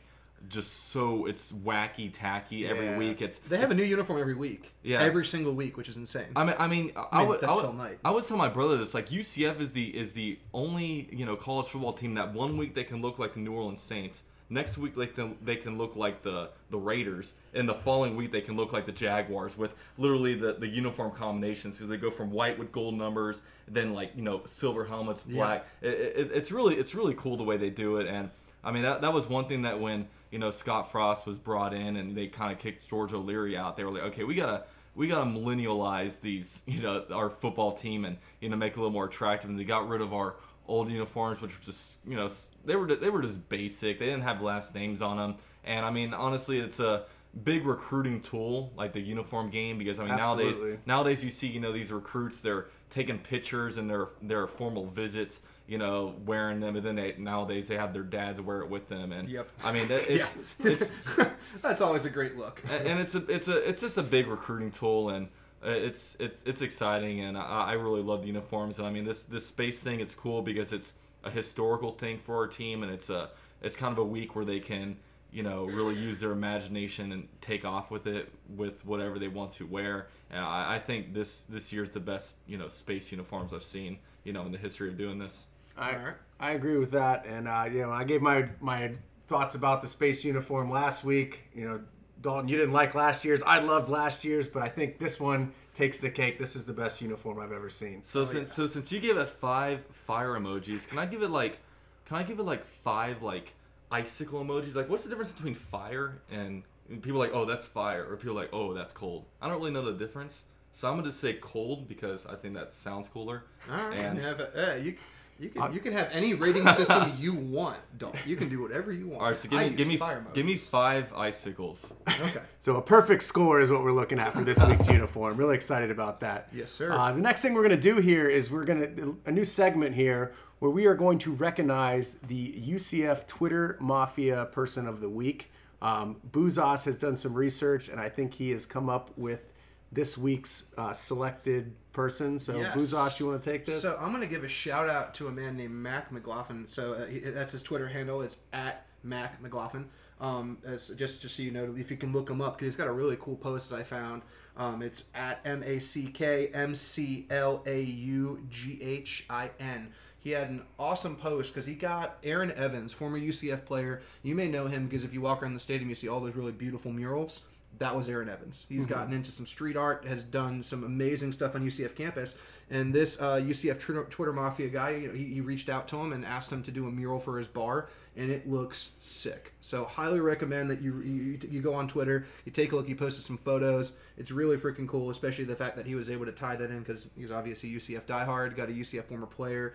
just so it's wacky tacky every week. It's they have a new uniform every week. Yeah. Every single week, which is insane. I mean, I mean, I, I mean, would, that's I, would, I was telling my brother this. Like UCF is the is the only you know college football team that one week they can look like the New Orleans Saints. Next week they can they can look like the the Raiders, and the following week they can look like the Jaguars with literally the the uniform combinations. So they go from white with gold numbers, then like you know silver helmets, black. It, it, it's really it's really cool the way they do it, and I mean that that was one thing that when you know Scott Frost was brought in and they kind of kicked George O'Leary out, they were like, okay, we gotta we gotta millennialize these, you know, our football team and you know make it a little more attractive. And they got rid of our old uniforms, which were just you know they were they were just basic. They didn't have last names on them. And I mean, honestly, it's a big recruiting tool like the uniform game because I mean nowadays Absolutely. nowadays you see you know these recruits they're taking pictures and their their formal visits you know wearing them and then they nowadays they have their dads wear it with them and Yep. I mean that- it's it's that's always a great look. and and it's a it's a it's just a big recruiting tool and uh, it's it, it's exciting and I, I really love the uniforms and I mean this this space thing it's cool because it's a historical thing for our team and it's a it's kind of a week where they can you know really use their imagination and take off with it with whatever they want to wear and I, I think this this year's the best you know space uniforms I've seen you know in the history of doing this. I, I agree with that, and uh, you know, I gave my my thoughts about the space uniform last week. You know, Dalton, you didn't like last year's. I loved last year's, but I think this one takes the cake. This is the best uniform I've ever seen. So since so since you gave it five fire emojis, can I give it like can I give it like five like icicle emojis? Like what's the difference between fire and and people are like oh that's fire or people are like oh that's cold? I don't really know the difference. So I'm gonna just say cold because I think that sounds cooler. All right, And- you, have a, uh, you, you can Uh, you can have any rating system you want. Don't you can do whatever you want. All right, so give I me use give me fire mode. give me five icicles. Okay. So a perfect score is what we're looking at for this week's uniform. Really excited about that. Yes, sir. Uh, the next thing we're going to do here is we're going to a new segment here where we are going to recognize the UCF Twitter Mafia Person of the Week. Um, Buzos has done some research, and I think he has come up with this week's uh, selected person. So Yes. Buzos, you want to take this? So I'm gonna give a shout out to a man named Mack McLaughlin. So uh, he, that's his Twitter handle. It's at Mack McLaughlin. Um, as just just so you know, if you can look him up, because he's got a really cool post that I found. Um, it's at M A C K M C L A U G H I N. He had an awesome post because he got Aaron Evans, former UCF player. You may know him because if you walk around the stadium, you see all those really beautiful murals. That was Aaron Evans. He's gotten into some street art, has done some amazing stuff on UCF campus. And this uh, UCF Twitter, Twitter Mafia guy, you know, he, he reached out to him and asked him to do a mural for his bar, and it looks sick. So highly recommend that you you, you go on Twitter, you take a look. He posted some photos. It's really freaking cool, especially the fact that he was able to tie that in because he's obviously UCF diehard, got a UCF former player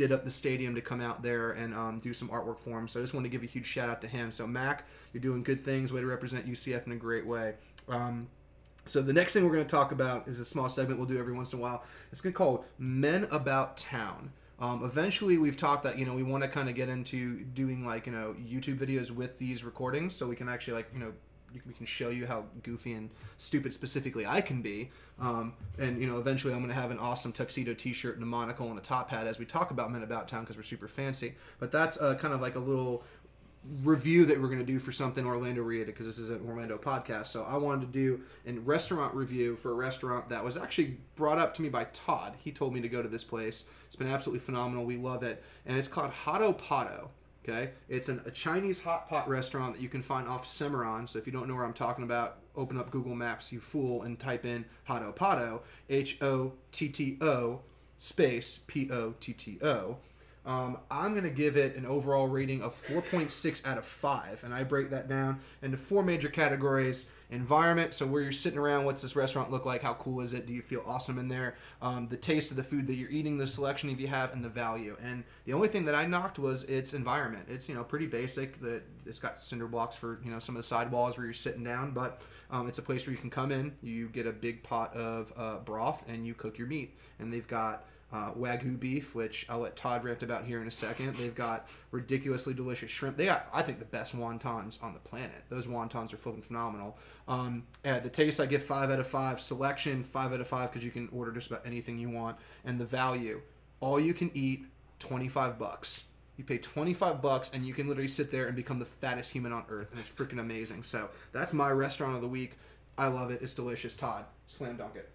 did up the stadium to come out there and um, do some artwork for him. So I just want to give a huge shout out to him. So Mack, you're doing good things. Way to represent UCF in a great way. Um, so the next thing we're going to talk about is a small segment we'll do every once in a while. It's going to called Men About Town. Um, eventually, we've talked that you know we want to kind of get into doing like you know YouTube videos with these recordings, so we can actually like you know we can show you how goofy and stupid specifically I can be. Um, and you know, eventually I'm going to have an awesome tuxedo T-shirt and a monocle and a top hat as we talk about Men About Town because we're super fancy. But that's uh, kind of like a little review that we're going to do for something Orlando related because this is an Orlando podcast. So I wanted to do a restaurant review for a restaurant that was actually brought up to me by Todd. He told me to go to this place. It's been absolutely phenomenal. We love it, and it's called Hotto Potto. Okay, it's an, a Chinese hot pot restaurant that you can find off Cimarron. So if you don't know where I'm talking about, open up Google Maps, you fool, and type in Hotto Potto, H O T T O space P O T T O. Um, I'm going to give it an overall rating of 4.6 out of 5. And I break that down into four major categories environment, so where you're sitting around, what's this restaurant look like? How cool is it? Do you feel awesome in there? Um, the taste of the food that you're eating, the selection if you have, and the value. And the only thing that I knocked was its environment. It's, you know, pretty basic. That it's got cinder blocks for, you know, some of the sidewalls where you're sitting down, but um, it's a place where you can come in, you get a big pot of uh, broth, and you cook your meat. And they've got uh, wagyu beef, which I'll let Todd rant about here in a second. They've got ridiculously delicious shrimp. They got, I think, the best wontons on the planet. Those wontons are fucking phenomenal. Um, the taste, I give five out of five. Selection, five out of five because you can order just about anything you want. And the value, all you can eat, twenty five bucks. You pay 25 bucks and you can literally sit there and become the fattest human on earth. And it's freaking amazing. So that's my restaurant of the week. I love it. It's delicious. Todd, slam dunk it.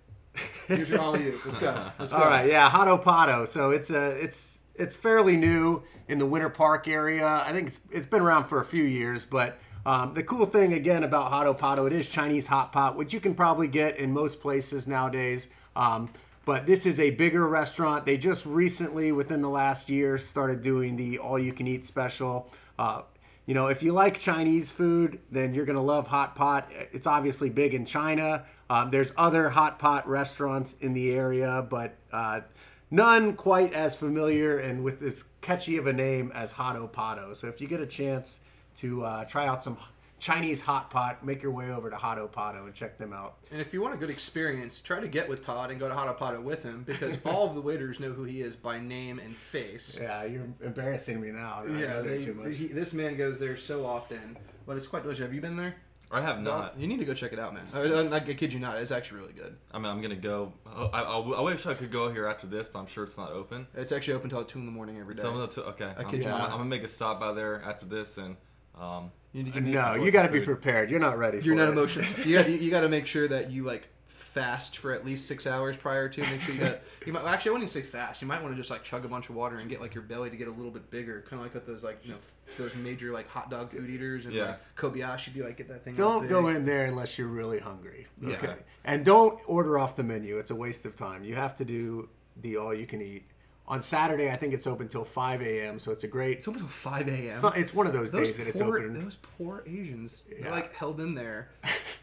Here's your all you. Let's go. Let's go. All right, yeah, Hotto Potto. So it's a it's it's fairly new in the Winter Park area. I think it's it's been around for a few years, but um, the cool thing again about Hotto Potto, it is Chinese hot pot, which you can probably get in most places nowadays. Um, but this is a bigger restaurant. They just recently, within the last year, started doing the all-you-can-eat special. Uh, you know, if you like Chinese food, then you're gonna love hot pot. It's obviously big in China. Um, there's other hot pot restaurants in the area, but uh, none quite as familiar and with as catchy of a name as Hotto Potto. So if you get a chance to uh, try out some Chinese hot pot, make your way over to Hotto Potto and check them out. And if you want a good experience, try to get with Todd and go to Hotto Potto with him because all of the waiters know who he is by name and face. Yeah, you're embarrassing me now. I Yeah, they- too much. he- this man goes there so often, but it's quite delicious. Have you been there? I have not. You need to go check it out, man. I, I, I kid you not, it's actually really good. I mean, I'm gonna go. oh, I, I, I wish I could go here after this, but I'm sure it's not open. It's actually open until two in the morning every day. Some of the t- okay. I'm, kid you I'm, not. I'm gonna make a stop by there after this, and um, you need to make, no, you got to be prepared. You're not ready. You're for not it. emotional. You got you got to make sure that you like fast for at least six hours prior to. Make sure you got. You might actually I wouldn't even say fast. You might want to just like chug a bunch of water and get like your belly to get a little bit bigger, kind of like what those like you know those major like hot dog food eaters and Yeah. like Kobayashi do like get that thing. Don't go in there unless you're really hungry. Yeah. Okay. And don't order off the menu. It's a waste of time. You have to do the all you can eat. On Saturday, I think it's open till 5 a.m. So it's a great. It's open until five a.m. so- it's one of those, those days that it's poor, open. those poor Asians, they're like held in there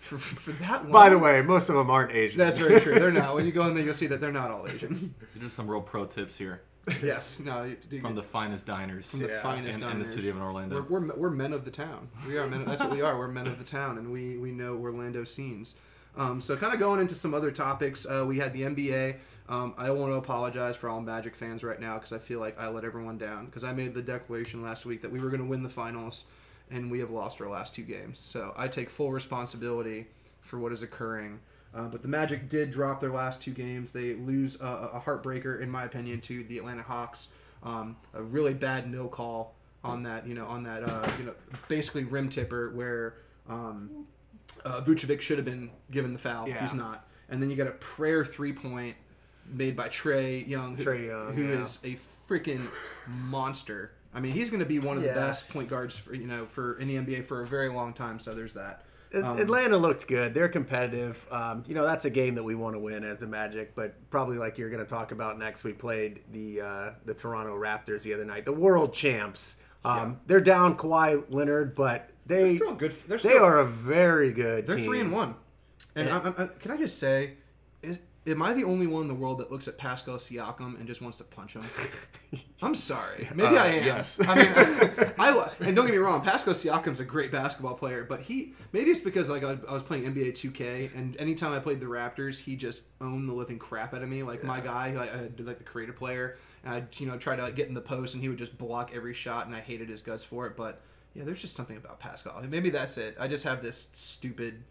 for, for that long. By the way, most of them aren't Asian. that's very true. They're not. When you go in there, you'll see that they're not all Asian. These are some real pro tips here yes, no, you- you- from the finest diners from the Yeah. finest in, in the city of Orlando. We're, we're, we're men of the town. We are men. That's what we are. We're men of the town, and we we know Orlando scenes. Um, so kind of going into some other topics, uh, we had the NBA. Um, I want to apologize for all Magic fans right now because I feel like I let everyone down because I made the declaration last week that we were going to win the finals, and we have lost our last two games. So I take full responsibility for what is occurring. Uh, but the Magic did drop their last two games. They lose uh, a heartbreaker, in my opinion, to the Atlanta Hawks. Um, a really bad no call on that, you know, on that, uh, you know, basically rim tipper where um, uh, Vucevic should have been given the foul. Yeah. He's not. And then you got a prayer three point made by Trae Young, who, Trae Young, who yeah. is a freaking monster. I mean, he's going to be one of Yeah. the best point guards, for, you know, for in the NBA for a very long time. So there's that. Um, Atlanta looked good. They're competitive. Um, you know, that's a game that we want to win as the Magic. But probably like you're going to talk about next, we played the uh, the Toronto Raptors the other night, the world champs. Um, They're down Kawhi Leonard, but they They're still good. They're they are a very good. They're team. three and one. And I, I, I- can I just say, is, am I the only one in the world that looks at Pascal Siakam and just wants to punch him? I'm sorry. Maybe Uh, I am. yes. I mean, I, and don't get me wrong, Pascal Siakam's a great basketball player, but he maybe it's because like I, I was playing NBA 2K, and anytime I played the Raptors, he just owned the living crap out of me. Like my guy, who I, I did like the creative player, and I you know try to like, get in the post, and he would just block every shot, and I hated his guts for it. But yeah, there's just something about Pascal. Maybe that's it. I just have this stupid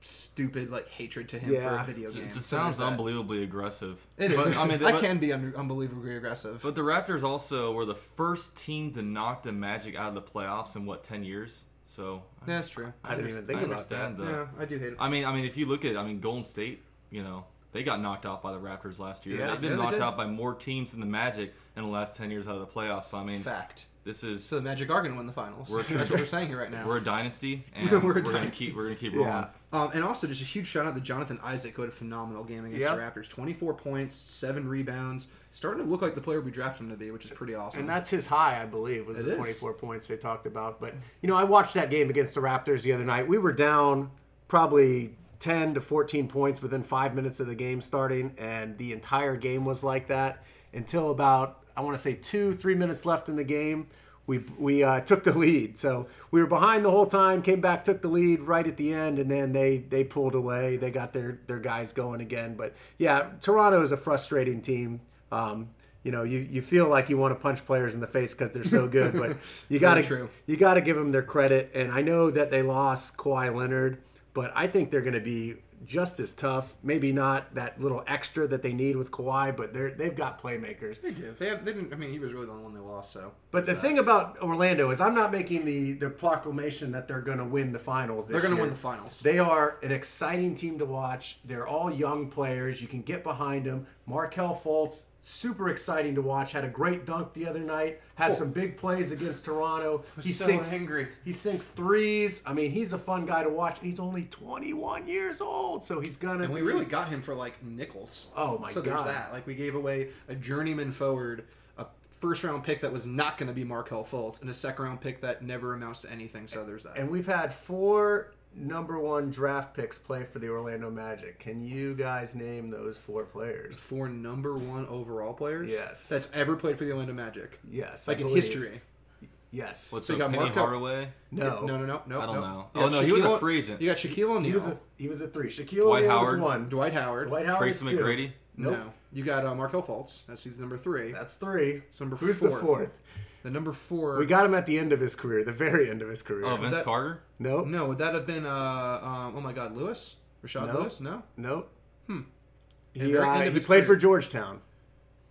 stupid like hatred to him for Yeah. a video It game. just So sounds there's that. unbelievably aggressive. It is. But, I mean, I but- can be un- unbelievably aggressive. But the Raptors also were the first team to knock the Magic out of the playoffs in what ten years. So yeah, that's true. I didn't even think I about understand that. the- Yeah, I do hate it. I mean, I mean, if you look at, I mean, Golden State, you know, they got knocked out by the Raptors last year. Yeah, They've been yeah, they knocked did. out by more teams than the Magic in the last ten years out of the playoffs. So I mean, Fact. This is So the Magic are going to win the finals. We're- that's what we're saying here right now. we're a dynasty, and We're a we're, gonna keep we're gonna keep rolling. Yeah. Um, and also, just a huge shout out to Jonathan Isaac, who had a phenomenal game against Yep. the Raptors. 24 points, 7 rebounds. Starting to look like the player we drafted him to be, which is pretty awesome. And that's his high, I believe, was It the 24 points they talked about. But, you know, I watched that game against the Raptors the other night. We were down probably 10 to 14 points within five minutes of the game starting, and the entire game was like that until about, I want to say, two, three minutes left in the game. We, we uh, took the lead. So we were behind the whole time, came back, took the lead right at the end, and then they, they pulled away. They got their, their guys going again. But yeah, Toronto is a frustrating team. Um, you know, you, you feel like you want to punch players in the face because they're so good, but you got to you got to give them their credit. And I know that they lost Kawhi Leonard, but I think they're going to be just as tough. Maybe not that little extra that they need with Kawhi, but they're they've got playmakers. they do. They have. They didn't. I mean, he was really the only one they lost. So. But the thing about Orlando is, I'm not making the the proclamation that they're going to win the finals. This They're going to win the finals. They are an exciting team to watch. They're all young players. You can get behind them. Markelle Fultz, super exciting to watch. Had a great dunk the other night. Had oh. some big plays against Toronto. He so sinks angry. He sinks threes. I mean, he's a fun guy to watch. He's only 21 years old, so he's gonna. And we be- really got him for like nickels. Oh, my God. so there's that. Like we gave away a journeyman forward, a first round pick that was not going to be Markelle Fultz, and a second round pick that never amounts to anything. So there's that. And we've had four number one draft picks play for the Orlando Magic. Can you guys name those four players? Four number one overall players. Yes. That's ever played for the Orlando Magic. Yes, I Like in believe. history. Yes. What's So you got Penny Marco- Hardaway? no. No, no, no, no. I don't no. know. Oh, got no, he was a Shaquille- free agent. You got Shaquille O'Neal. He was a he was a three. Shaquille Dwight O'Neal Howard. was one. Dwight Howard. Dwight Howard Tracy was two. McGrady. Nope. No. You got uh, Markelle Fultz. That's number three. That's three. It's number Who's four. the fourth? The number four. We got him at the end of his career, the very end of his career. Oh, Vince That- Carter. nope. No, would that have been? Uh, um, oh my God, Lewis. Rashard No. Lewis. No. Nope. Hmm. He, uh, he played career. for Georgetown.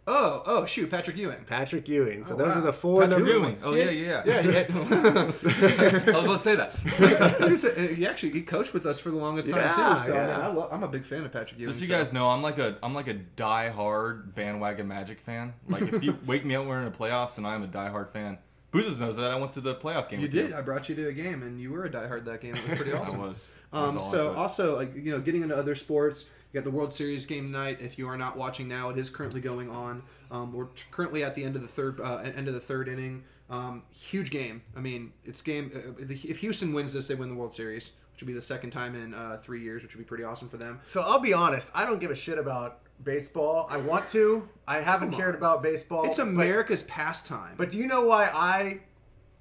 Oh, oh, shoot, Patrick Ewing. Patrick Ewing. So Oh, those wow. are the four Patrick number Ewing. Oh yeah, yeah, yeah. Yeah, yeah. I was about to say that. He's he actually he coached with us for the longest time Yeah, too. So I yeah. mean, I lo- I'm a big fan of Patrick Ewing. Just so you so- guys know, I'm like a I'm like a die-hard bandwagon Magic fan. Like if you wake me up we're in the playoffs and I'm a die-hard fan. Buzos knows that I went to the playoff game. You with did. I brought you to a game, and you were a diehard that game. It was pretty awesome. Um, I was all so also, like, you know, getting into other sports, you got the World Series game tonight. If you are not watching now, it is currently going on. Um, we're currently at the end of the third uh, end of the third inning. Um, huge game. I mean, it's game. Uh, if Houston wins this, they win the World Series. which would be the second time in uh, three years, which would be pretty awesome for them. So I'll be honest, I don't give a shit about baseball. I want to. I haven't cared about baseball. It's but- America's pastime. But do you know why I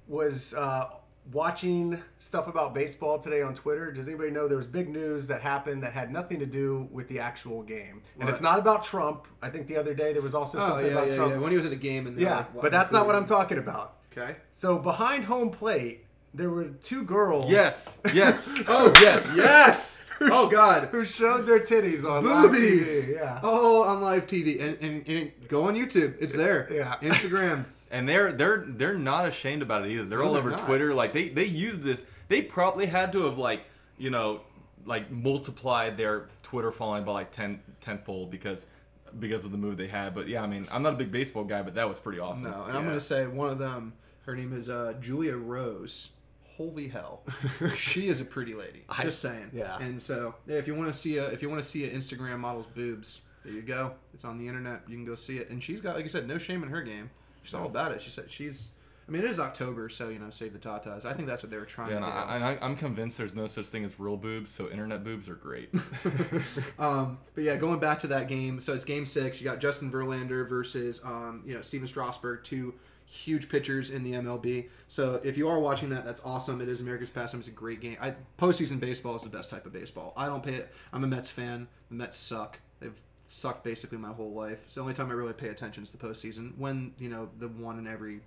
was uh, watching stuff about baseball today on Twitter? Does anybody know there was big news that happened that had nothing to do with the actual game? And What? it's not about Trump. I think the other day there was also oh something yeah, about yeah, Trump. yeah. When he was at a game and they were Yeah, like, but that's not what I'm talking. talking about. Okay. So behind home plate, there were two girls. Yes, yes, oh yes, Yes. oh God. Who showed their titties on live Boobies. TV. Yeah. Oh, on live TV and, and, and go on YouTube. It's there. Yeah. Instagram. And they're they're they're not ashamed about it either. They're No, all they're over not. Twitter. Like they they use this. They probably had to have like you know like multiplied their Twitter following by like 10 tenfold because because of the move they had. But yeah, I mean, I'm not a big baseball guy, but that was pretty awesome. No, and I'm gonna say one of them. Her name is uh, Julia Rose. Holy hell, she is a pretty lady. I- Just saying. yeah. And so, yeah, if you want to see a if you want to see an Instagram model's boobs, there you go. It's on the internet. You can go see it. And she's got, like I said, no shame in her game. She's all about it. She said she's. I mean, it is October, so you know, save the tatas. I think that's what they were trying Yeah, and, to do. I, and I, I'm convinced there's no such thing as real boobs, so internet boobs are great. Um, but yeah, going back to that game, so it's game six. You got Justin Verlander versus um, you know Stephen Strasburg, two huge pitchers in the MLB. So if you are watching that, that's awesome. It is America's pastime. It's a great game. I, postseason baseball is the best type of baseball. I don't pay it. I'm a Mets fan. The Mets suck. Sucked basically my whole life. It's the only time I really pay attention is the postseason. When you know the one in every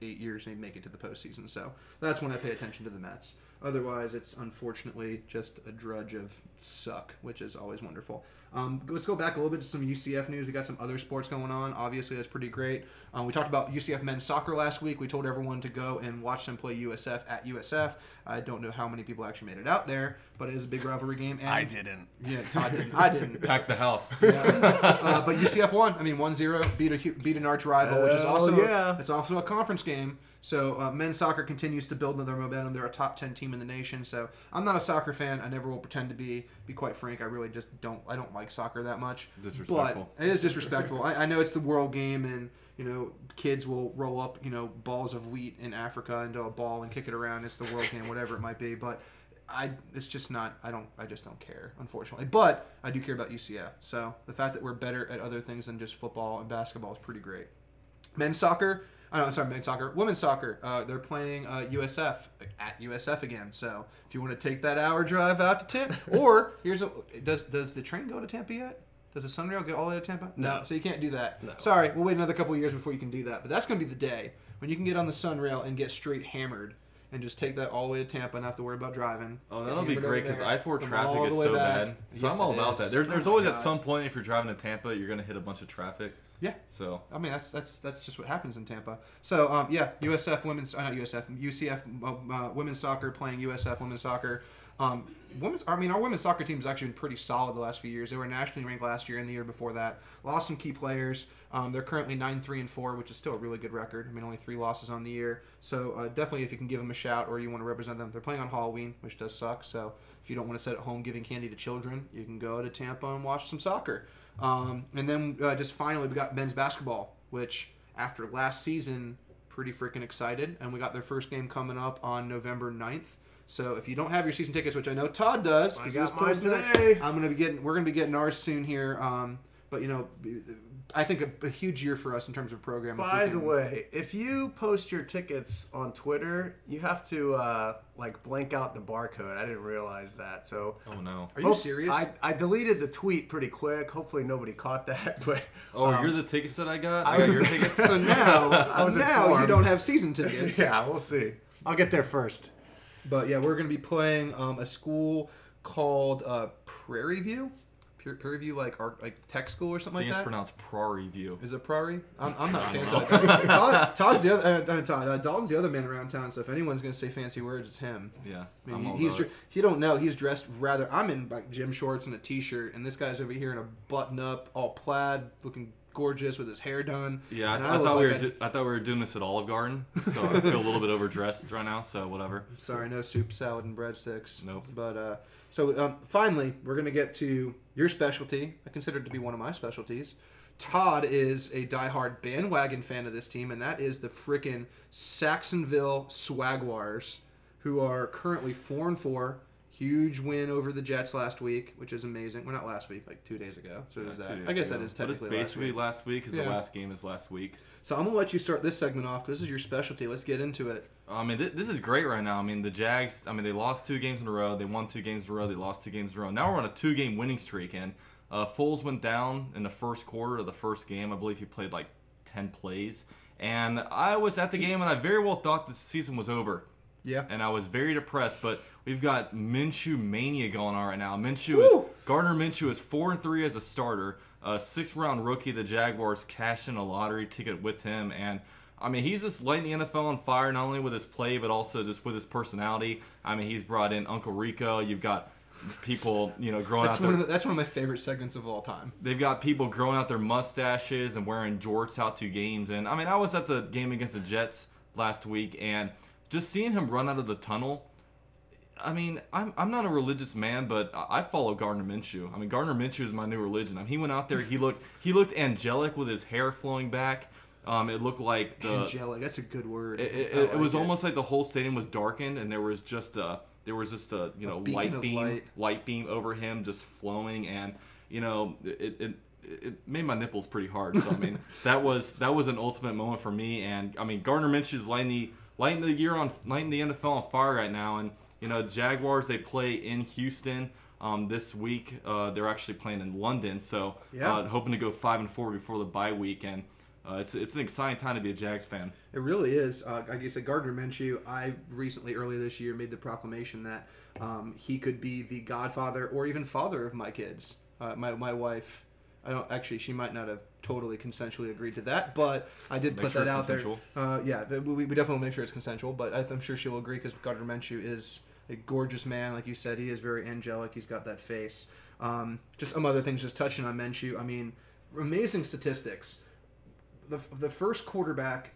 eight years they make it to the postseason. So that's when I pay attention to the Mets. Otherwise, it's unfortunately just a drudge of suck, which is always wonderful. Um, let's go back a little bit to some UCF news. We got some other sports going on. Obviously, that's pretty great. Um, we talked about UCF men's soccer last week. We told everyone to go and watch them play USF at USF. I don't know how many people actually made it out there, but it is a big rivalry game. And, I didn't. Yeah, Todd didn't. I didn't. Pack the house. Yeah. uh, but UCF won. I mean, 1-0, beat a beat an arch rival, which is Hell also yeah. it's also a conference game. So uh, men's soccer continues to build their momentum. They're a top ten team in the nation. So I'm not a soccer fan. I never will pretend to be. Be quite frank, I really just don't. I don't like soccer that much. Disrespectful. But it is disrespectful. I, I know it's the world game, and you know kids will roll up you know balls of wheat in Africa into a ball and kick it around. It's the world game, whatever it might be. But I it's just not I don't I just don't care unfortunately but I do care about UCF so the fact that we're better at other things than just football and basketball is pretty great men's soccer I know I'm sorry men's soccer women's soccer uh, they're playing uh, USF at USF again so if you want to take that hour drive out to Tampa or here's a does does the train go to Tampa yet does the Sunrail go all the way to Tampa No. so you can't do that No. sorry we'll wait another couple years before you can do that but that's gonna be the day when you can get on the Sunrail and get straight hammered and just take that all the way to Tampa and not have to worry about driving. Oh, that'll be great because I four traffic is so back. bad. So Yes, I'm all about is. that. There, there's Oh always at some point if you're driving to Tampa, you're gonna hit a bunch of traffic. Yeah. So I mean that's that's that's just what happens in Tampa. So um, yeah, USF women's uh, not USF UCF uh, uh, women's soccer playing USF women's soccer. Um, women's I mean our women's soccer team has actually been pretty solid the last few years. They were nationally ranked last year and the year before that. Lost some key players. Um, they're currently nine three and four, which is still a really good record. I mean only three losses on the year. So uh, definitely if you can give them a shout or you want to represent them, they're playing on Halloween, which does suck. So if you don't want to sit at home giving candy to children, you can go to Tampa and watch some soccer. Um, and then uh, just finally, we got men's basketball, which after last season, pretty freaking excited. And we got their first game coming up on November 9th. So if you don't have your season tickets, which I know Todd does, I 'cause got he was mine posting today. I'm gonna be getting. We're gonna be getting ours soon here. Um, but you know, I think a, a huge year for us in terms of programming. if we By the way, if you post your tickets on Twitter, you have to uh, like blank out the barcode. I didn't realize that. So oh no. are you Hope- serious? I, I deleted the tweet pretty quick. Hopefully nobody caught that. But Oh, um, you're the tickets that I got. I I got was- your tickets. so now, I was now you don't have season tickets. yeah, we'll see. I'll get there first. But yeah, we're going to be playing um, a school called uh, Prairie View. Pure- Prairie View, like our like tech school or I something think like it's that. pronounced Prairie View. Is it Prairie? I'm, I'm not fancy. Like that. Todd, Todd's the other. Uh, uh, Todd, uh, Dalton's the other man around town. So if anyone's going to say fancy words, it's him. Yeah. I mean, I'm he- all he's about dr- it. he don't know he's dressed rather. I'm in like gym shorts and a t-shirt, and this guy's over here in a button up, all plaid, looking gorgeous with his hair done. Yeah, I, th- I look thought we were do- I thought we were doing this at Olive Garden, so I feel a little bit overdressed right now. So whatever. Sorry, no soup, salad, and breadsticks. Nope. But uh, so um, finally, we're gonna get to your specialty. I consider it to be one of my specialties. Todd is a diehard bandwagon fan of this team, and that is the frickin' Sacksonville Swagwars, who are currently four and four. Huge win over the Jets last week, which is amazing. Well, not last week, like two days ago. So is that? I guess that ago. is But it's technically basically last week. last week because Yeah. the last game is last week. So I'm gonna let you start this segment off because this is your specialty. Let's get into it. I mean, th- this is great right now. I mean, the Jags. I mean, they lost two games in a row. They won two games in a row. They lost two games in a row. Now we're on a two-game winning streak, and uh, Foles went down in the first quarter of the first game. I believe he played like ten plays, and I was at the game, and I very well thought the season was over. Yeah. and I was very depressed. But we've got Minshew mania going on right now. Minshew Woo! is Gardner Minshew is four and three as a starter. A sixth round rookie. The Jaguars cashed in a lottery ticket with him, and I mean he's just lighting the NFL on fire not only with his play but also just with his personality. I mean he's brought in Uncle Rico. You've got people you know growing That's out one their of the, that's one of my favorite segments of all time. They've got people growing out their mustaches and wearing jorts out to games. And I mean, I was at the game against the Jets last week, and just seeing him run out of the tunnel. I mean, I'm, I'm not a religious man, but I follow Gardner Minshew. I mean, Gardner Minshew is my new religion. I mean, he went out there, he looked he looked angelic with his hair flowing back. Um, it looked like the Angelic. That's a good word. it, it, it was like almost like the whole stadium was darkened, and there was just a there was just a you know beacon light beam light. beam over him just flowing, and you know it, it it made my nipples pretty hard. So I mean that was that was an ultimate moment for me, and I mean Gardner Minshew's lighting the lighting the year on lighting the NFL on fire right now, and you know Jaguars they play in Houston. Um, this week uh, they're actually playing in London, so Yeah. uh, hoping to go five and four before the bye week, and uh, it's it's an exciting time to be a Jags fan. It really is. Uh, like you said, Gardner Minshew. I recently, earlier this year, made the proclamation that um, he could be the godfather or even father of my kids. Uh, my my wife. I don't actually. She might not have totally consensually agreed to that, but I did Make put sure that out there. consensual. Uh, yeah, we, we definitely make sure it's consensual, but I- I'm sure she'll agree because Gardner Minshew is a gorgeous man. Like you said, he is very angelic. He's got that face. Um, just some other things. Just touching on Minshew. I mean, amazing statistics the, the first quarterback,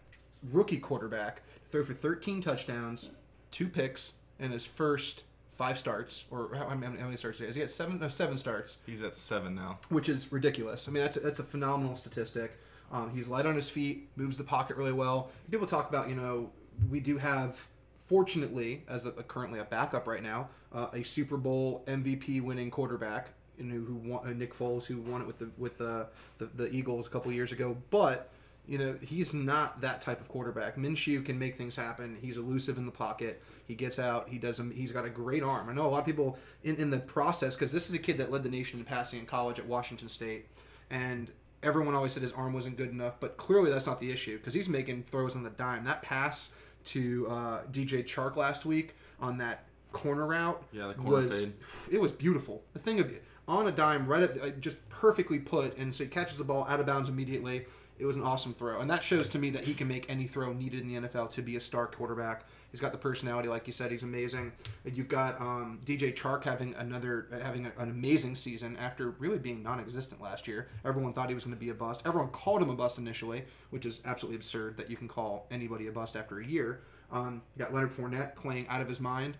rookie quarterback, threw for 13 touchdowns, two picks in his first five starts, or how, how many, starts has? He had seven, no, seven starts, He's at seven now. which is ridiculous. I mean, that's a, that's a phenomenal statistic. Um, he's light on his feet, moves the pocket really well. People talk about, you know, we do have, fortunately, as a, currently a backup right now, uh, a Super Bowl MVP winning quarterback, you know, who won, uh, Nick Foles, who won it with the with the, the the Eagles a couple years ago. But you know, he's not that type of quarterback. Minshew can make things happen. He's elusive in the pocket. He gets out. He does. He's got a great arm. I know a lot of people in, in the process because this is a kid that led the nation in passing in college at Washington State, and everyone always said his arm wasn't good enough. But clearly that's not the issue because he's making throws on the dime. That pass to uh, DJ Chark last week on that corner route Yeah, the corner was fade. it was beautiful. The thing of it, on a dime, right at just perfectly put, and so he catches the ball out of bounds immediately. It was an awesome throw, and that shows to me that he can make any throw needed in the NFL to be a star quarterback. He's got the personality, like you said. He's amazing. You've got um, DJ Chark having another having a- an amazing season after really being non-existent last year. Everyone thought he was going to be a bust. Everyone called him a bust initially, which is absolutely absurd that you can call anybody a bust after a year. Um, you got Leonard Fournette playing out of his mind.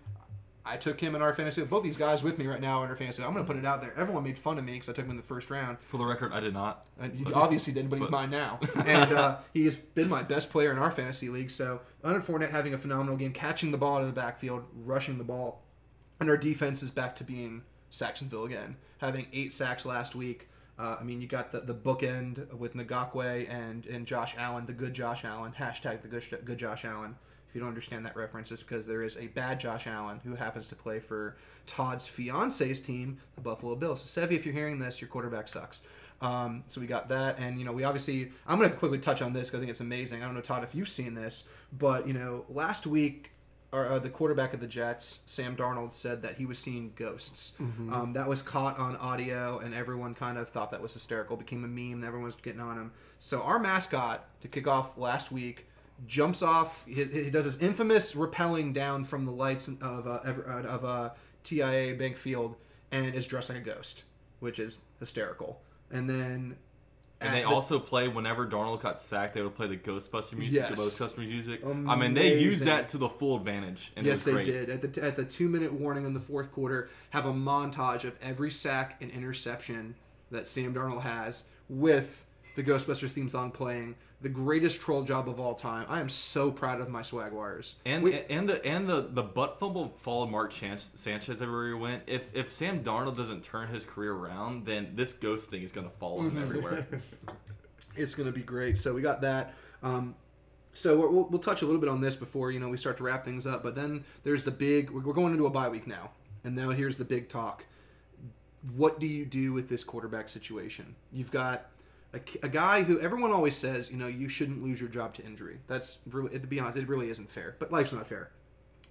I took him in our fantasy. Both these guys with me right now in our fantasy. I'm going to put it out there. Everyone made fun of me because I took him in the first round. For the record, I did not. And you obviously didn't, but he's mine now. And uh, he has been my best player in our fantasy league. So Leonard Fournette having a phenomenal game, catching the ball out of the backfield, rushing the ball, and our defense is back to being Sacksonville again, having eight sacks last week. Uh, I mean, you got the, the bookend with Ngakoue and, and Josh Allen, the good Josh Allen. Hashtag the good, good Josh Allen. You don't understand that reference, it's because there is a bad Josh Allen who happens to play for Todd's fiance's team, the Buffalo Bills. So, Sevi, if you're hearing this, your quarterback sucks. Um, so we got that, and you know, we obviously. I'm going to quickly touch on this because I think it's amazing. I don't know, Todd, if you've seen this, but you know, last week our, uh, the quarterback of the Jets, Sam Darnold, said that he was seeing ghosts. Um, that was caught on audio, and everyone kind of thought that was hysterical. Became a meme. Everyone was getting on him. So our mascot to kick off last week jumps off. He, he does his infamous rappelling down from the lights of uh, uh, of uh, TIA Bank Field, and is dressed like a ghost, which is hysterical. And then. And they the- also play whenever Darnold got sacked, they would play the Ghostbuster music. Yes. The Ghostbuster music. I mean, they used that to the full advantage. Yes, they did. At the at the two minute warning in the fourth quarter, have a montage of every sack and interception that Sam Darnold has with the Ghostbusters theme song playing. The greatest troll job of all time. I am so proud of my Swagwires. And We- and the and the the butt fumble followed Mark Chan- Sanchez everywhere he went. If if Sam Darnold doesn't turn his career around, then this ghost thing is gonna follow him everywhere. it's going to be great. So we got that. Um, so we'll, we'll touch a little bit on this before you know we start to wrap things up. But then there's the big. We're we're going into a bye week now, and now here's the big talk. What do you do with this quarterback situation? You've got a, a guy who everyone always says, you know, you shouldn't lose your job to injury. That's really, to be honest, it really isn't fair. But life's not fair.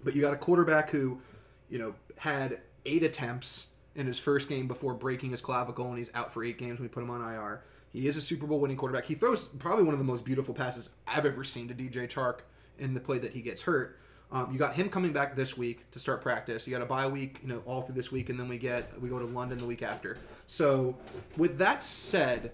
But you got a quarterback who, you know, had eight attempts in his first game before breaking his clavicle, and he's out for eight games when we put him on IR. He is a Super Bowl winning quarterback. He throws probably one of the most beautiful passes I've ever seen to DJ Chark in the play that he gets hurt. Um, you got him coming back this week to start practice. You got a bye week, you know, all through this week, and then we get we go to London the week after. So, with that said,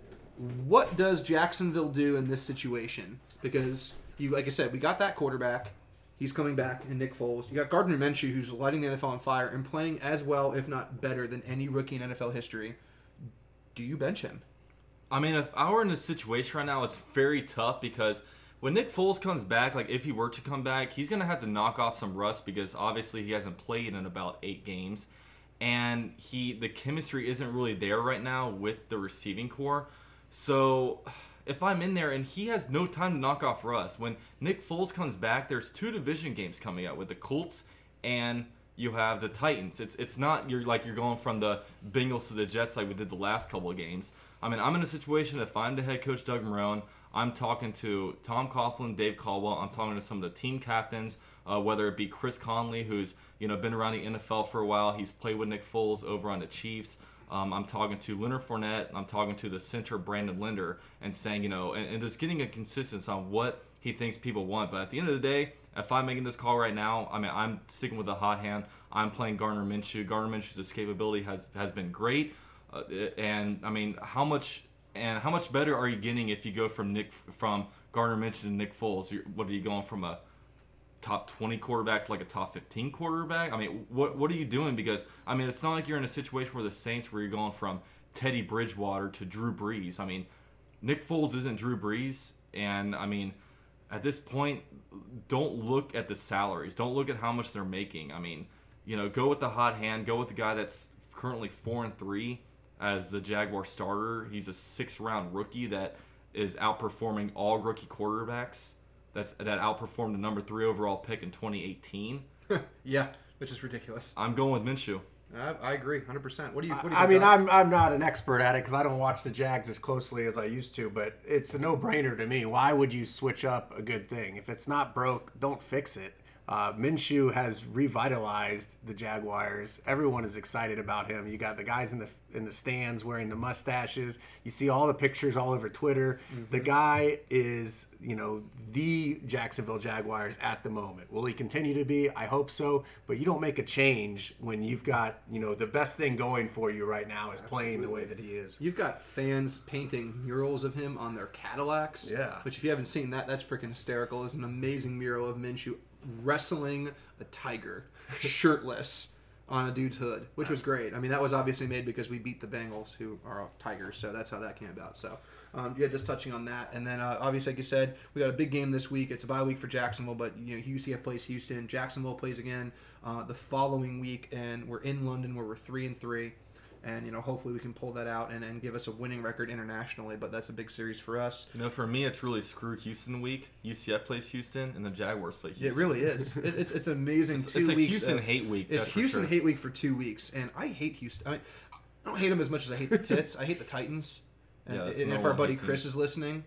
what does Jacksonville do in this situation? Because you, like I said, we got that quarterback. He's coming back in Nick Foles. You got Gardner Minshew, who's lighting the NFL on fire and playing as well, if not better, than any rookie in NFL history. Do you bench him? I mean, if I were in this situation right now, it's very tough because when Nick Foles comes back, like if he were to come back, he's gonna have to knock off some rust because obviously he hasn't played in about eight games, and he the chemistry isn't really there right now with the receiving corps. So if I'm in there and he has no time to knock off rust, when Nick Foles comes back, there's two division games coming up with the Colts and you have the Titans. It's it's not you're like you're going from the Bengals to the Jets like we did the last couple of games. I mean, I'm in a situation if I'm the head coach Doug Marrone, I'm talking to Tom Coughlin, Dave Caldwell. I'm talking to some of the team captains, uh, whether it be Chris Conley, who's you know been around the NFL for a while. He's played with Nick Foles over on the Chiefs. Um, I'm talking to Leonard Fournette. I'm talking to the center Brandon Linder, and saying you know, and, and just getting a consistency on what he thinks people want. But at the end of the day, if I'm making this call right now, I mean, I'm sticking with the hot hand. I'm playing Gardner Minshew. Gardner Minshew's escapability has has been great, uh, and I mean, how much and how much better are you getting if you go from Nick from Gardner Minshew to Nick Foles? You're, what are you going from a top 20 quarterback to like a top 15 quarterback? I mean, what what are you doing? Because I mean, it's not like you're in a situation where the Saints where you're going from Teddy Bridgewater to Drew Brees. I mean, Nick Foles isn't Drew Brees, and I mean, at this point, don't look at the salaries. Don't look at how much they're making. I mean, you know, go with the hot hand. Go with the guy that's currently four and three as the Jaguar starter. He's a six round rookie that is outperforming all rookie quarterbacks. That's that outperformed the number three overall pick in 2018. yeah, which is ridiculous. I'm going with Minshew. I, I agree, hundred percent. What do you? What do you I mean, Tom? I'm I'm not an expert at it because I don't watch the Jags as closely as I used to, but it's a no-brainer to me. Why would you switch up a good thing if it's not broke? Don't fix it. Uh, Minshew has revitalized the Jaguars. Everyone is excited about him. You got the guys in the in the stands wearing the mustaches. You see all the pictures all over Twitter. The guy is, you know, the Jacksonville Jaguars at the moment. Will he continue to be? I hope so. But you don't make a change when you've got, you know, the best thing going for you right now is playing the way that he is. You've got fans painting murals of him on their Cadillacs. Yeah. Which, if you haven't seen that, that's freaking hysterical. It's an amazing mural of Minshew wrestling a tiger, shirtless, on a dude's hood, which was great. I mean, that was obviously made because we beat the Bengals, who are tigers, so that's how that came about. So, um, yeah, just touching on that, and then uh, obviously, like you said, we got a big game this week. It's a bye week for Jacksonville, but you know, UCF plays Houston, Jacksonville plays again uh, the following week, and we're in London where we're three and three and you know hopefully we can pull that out and, and give us a winning record internationally but that's a big series for us You know, for me, it's really screw Houston week. UCF plays Houston, and the Jaguars play Houston. it really is it, it's, it's amazing It's, two it's a weeks Houston of- hate week. it's houston sure. hate week for two weeks and i hate houston i mean i don't hate them as much as i hate the tits i hate the titans and, Yeah, and no if our buddy chris is listening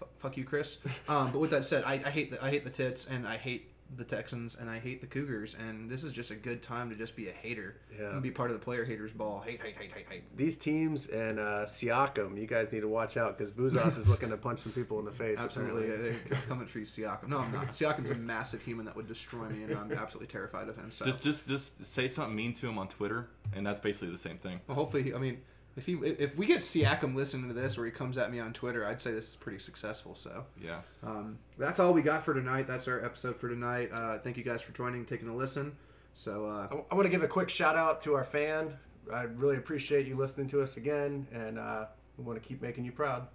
f- fuck you chris um, but with that said I, I hate the i hate the tits and i hate the Texans and I hate the Cougars and this is just a good time to just be a hater Yeah. and be part of the player haters ball hate hate hate hate hate These teams and uh, Siakam, you guys need to watch out because Buzos is looking to punch some people in the face. Absolutely, apparently. yeah, they're coming for you, Siakam. No, I'm not. Siakam's a massive human that would destroy me, and I'm absolutely terrified of him. So, Just, just, just say something mean to him on Twitter, and that's basically the same thing. well, hopefully, I mean, if he if we get Siakam listening to this, or he comes at me on Twitter, I'd say this is pretty successful. So, Yeah. um, that's all we got for tonight. That's our episode for tonight. Uh, thank you guys for joining, taking a listen. So, uh, I, I want to give a quick shout out to our fan. I really appreciate you listening to us again, and uh, we want to keep making you proud.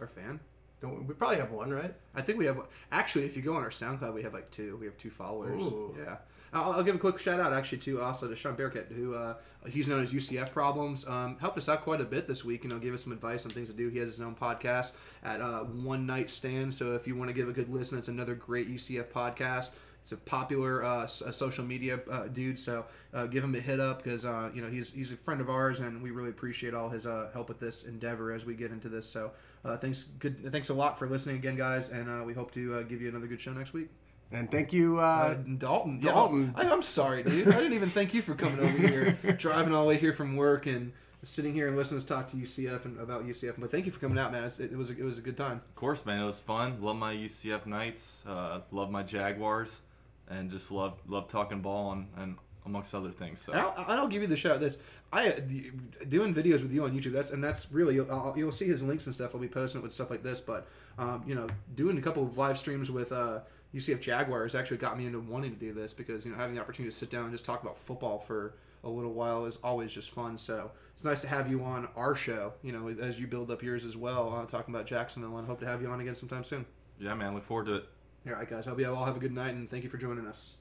our fan. Don't we, we probably have one, right? I think we have actually. If you go on our SoundCloud, we have like two. We have two followers. Ooh. Yeah. I'll, I'll give a quick shout out actually to also to Sean Bearcat, who uh, he's known as UCF Problems. Um, helped us out quite a bit this week. You know, gave us some advice on things to do. He has his own podcast at uh, One Night Stand. So if you want to give a good listen, it's another great UCF podcast. He's a popular uh, uh, social media uh, dude, so uh, give him a hit up because uh, you know he's he's a friend of ours, and we really appreciate all his uh, help with this endeavor as we get into this. So uh, thanks, good, thanks a lot for listening again, guys, and uh, we hope to uh, give you another good show next week. And thank you. Uh, Uh, Dalton, yeah, Dalton. I, I'm sorry, dude. I didn't even thank you for coming over here, driving all the way here from work, and sitting here and listening to us talk to UCF and about UCF. But thank you for coming out, man. It's, it, was a, it was a good time. Of course, man, it was fun. Love my UCF Knights. Uh, love my Jaguars, and just love love talking ball and, and amongst other things. So And I'll, and I'll give you the shout. Out this I doing videos with you on YouTube. That's and that's really you'll, I'll, you'll see his links and stuff. I'll be posting it with stuff like this. But um, you know, doing a couple of live streams with uh, UCF Jaguars actually got me into wanting to do this because you know having the opportunity to sit down and just talk about football for a little while is always just fun. So it's nice to have you on our show. You know, as you build up yours as well, uh, talking about Jacksonville, and hope to have you on again sometime soon. yeah, man, look forward to it. All right, guys. I hope you all have a good night and thank you for joining us.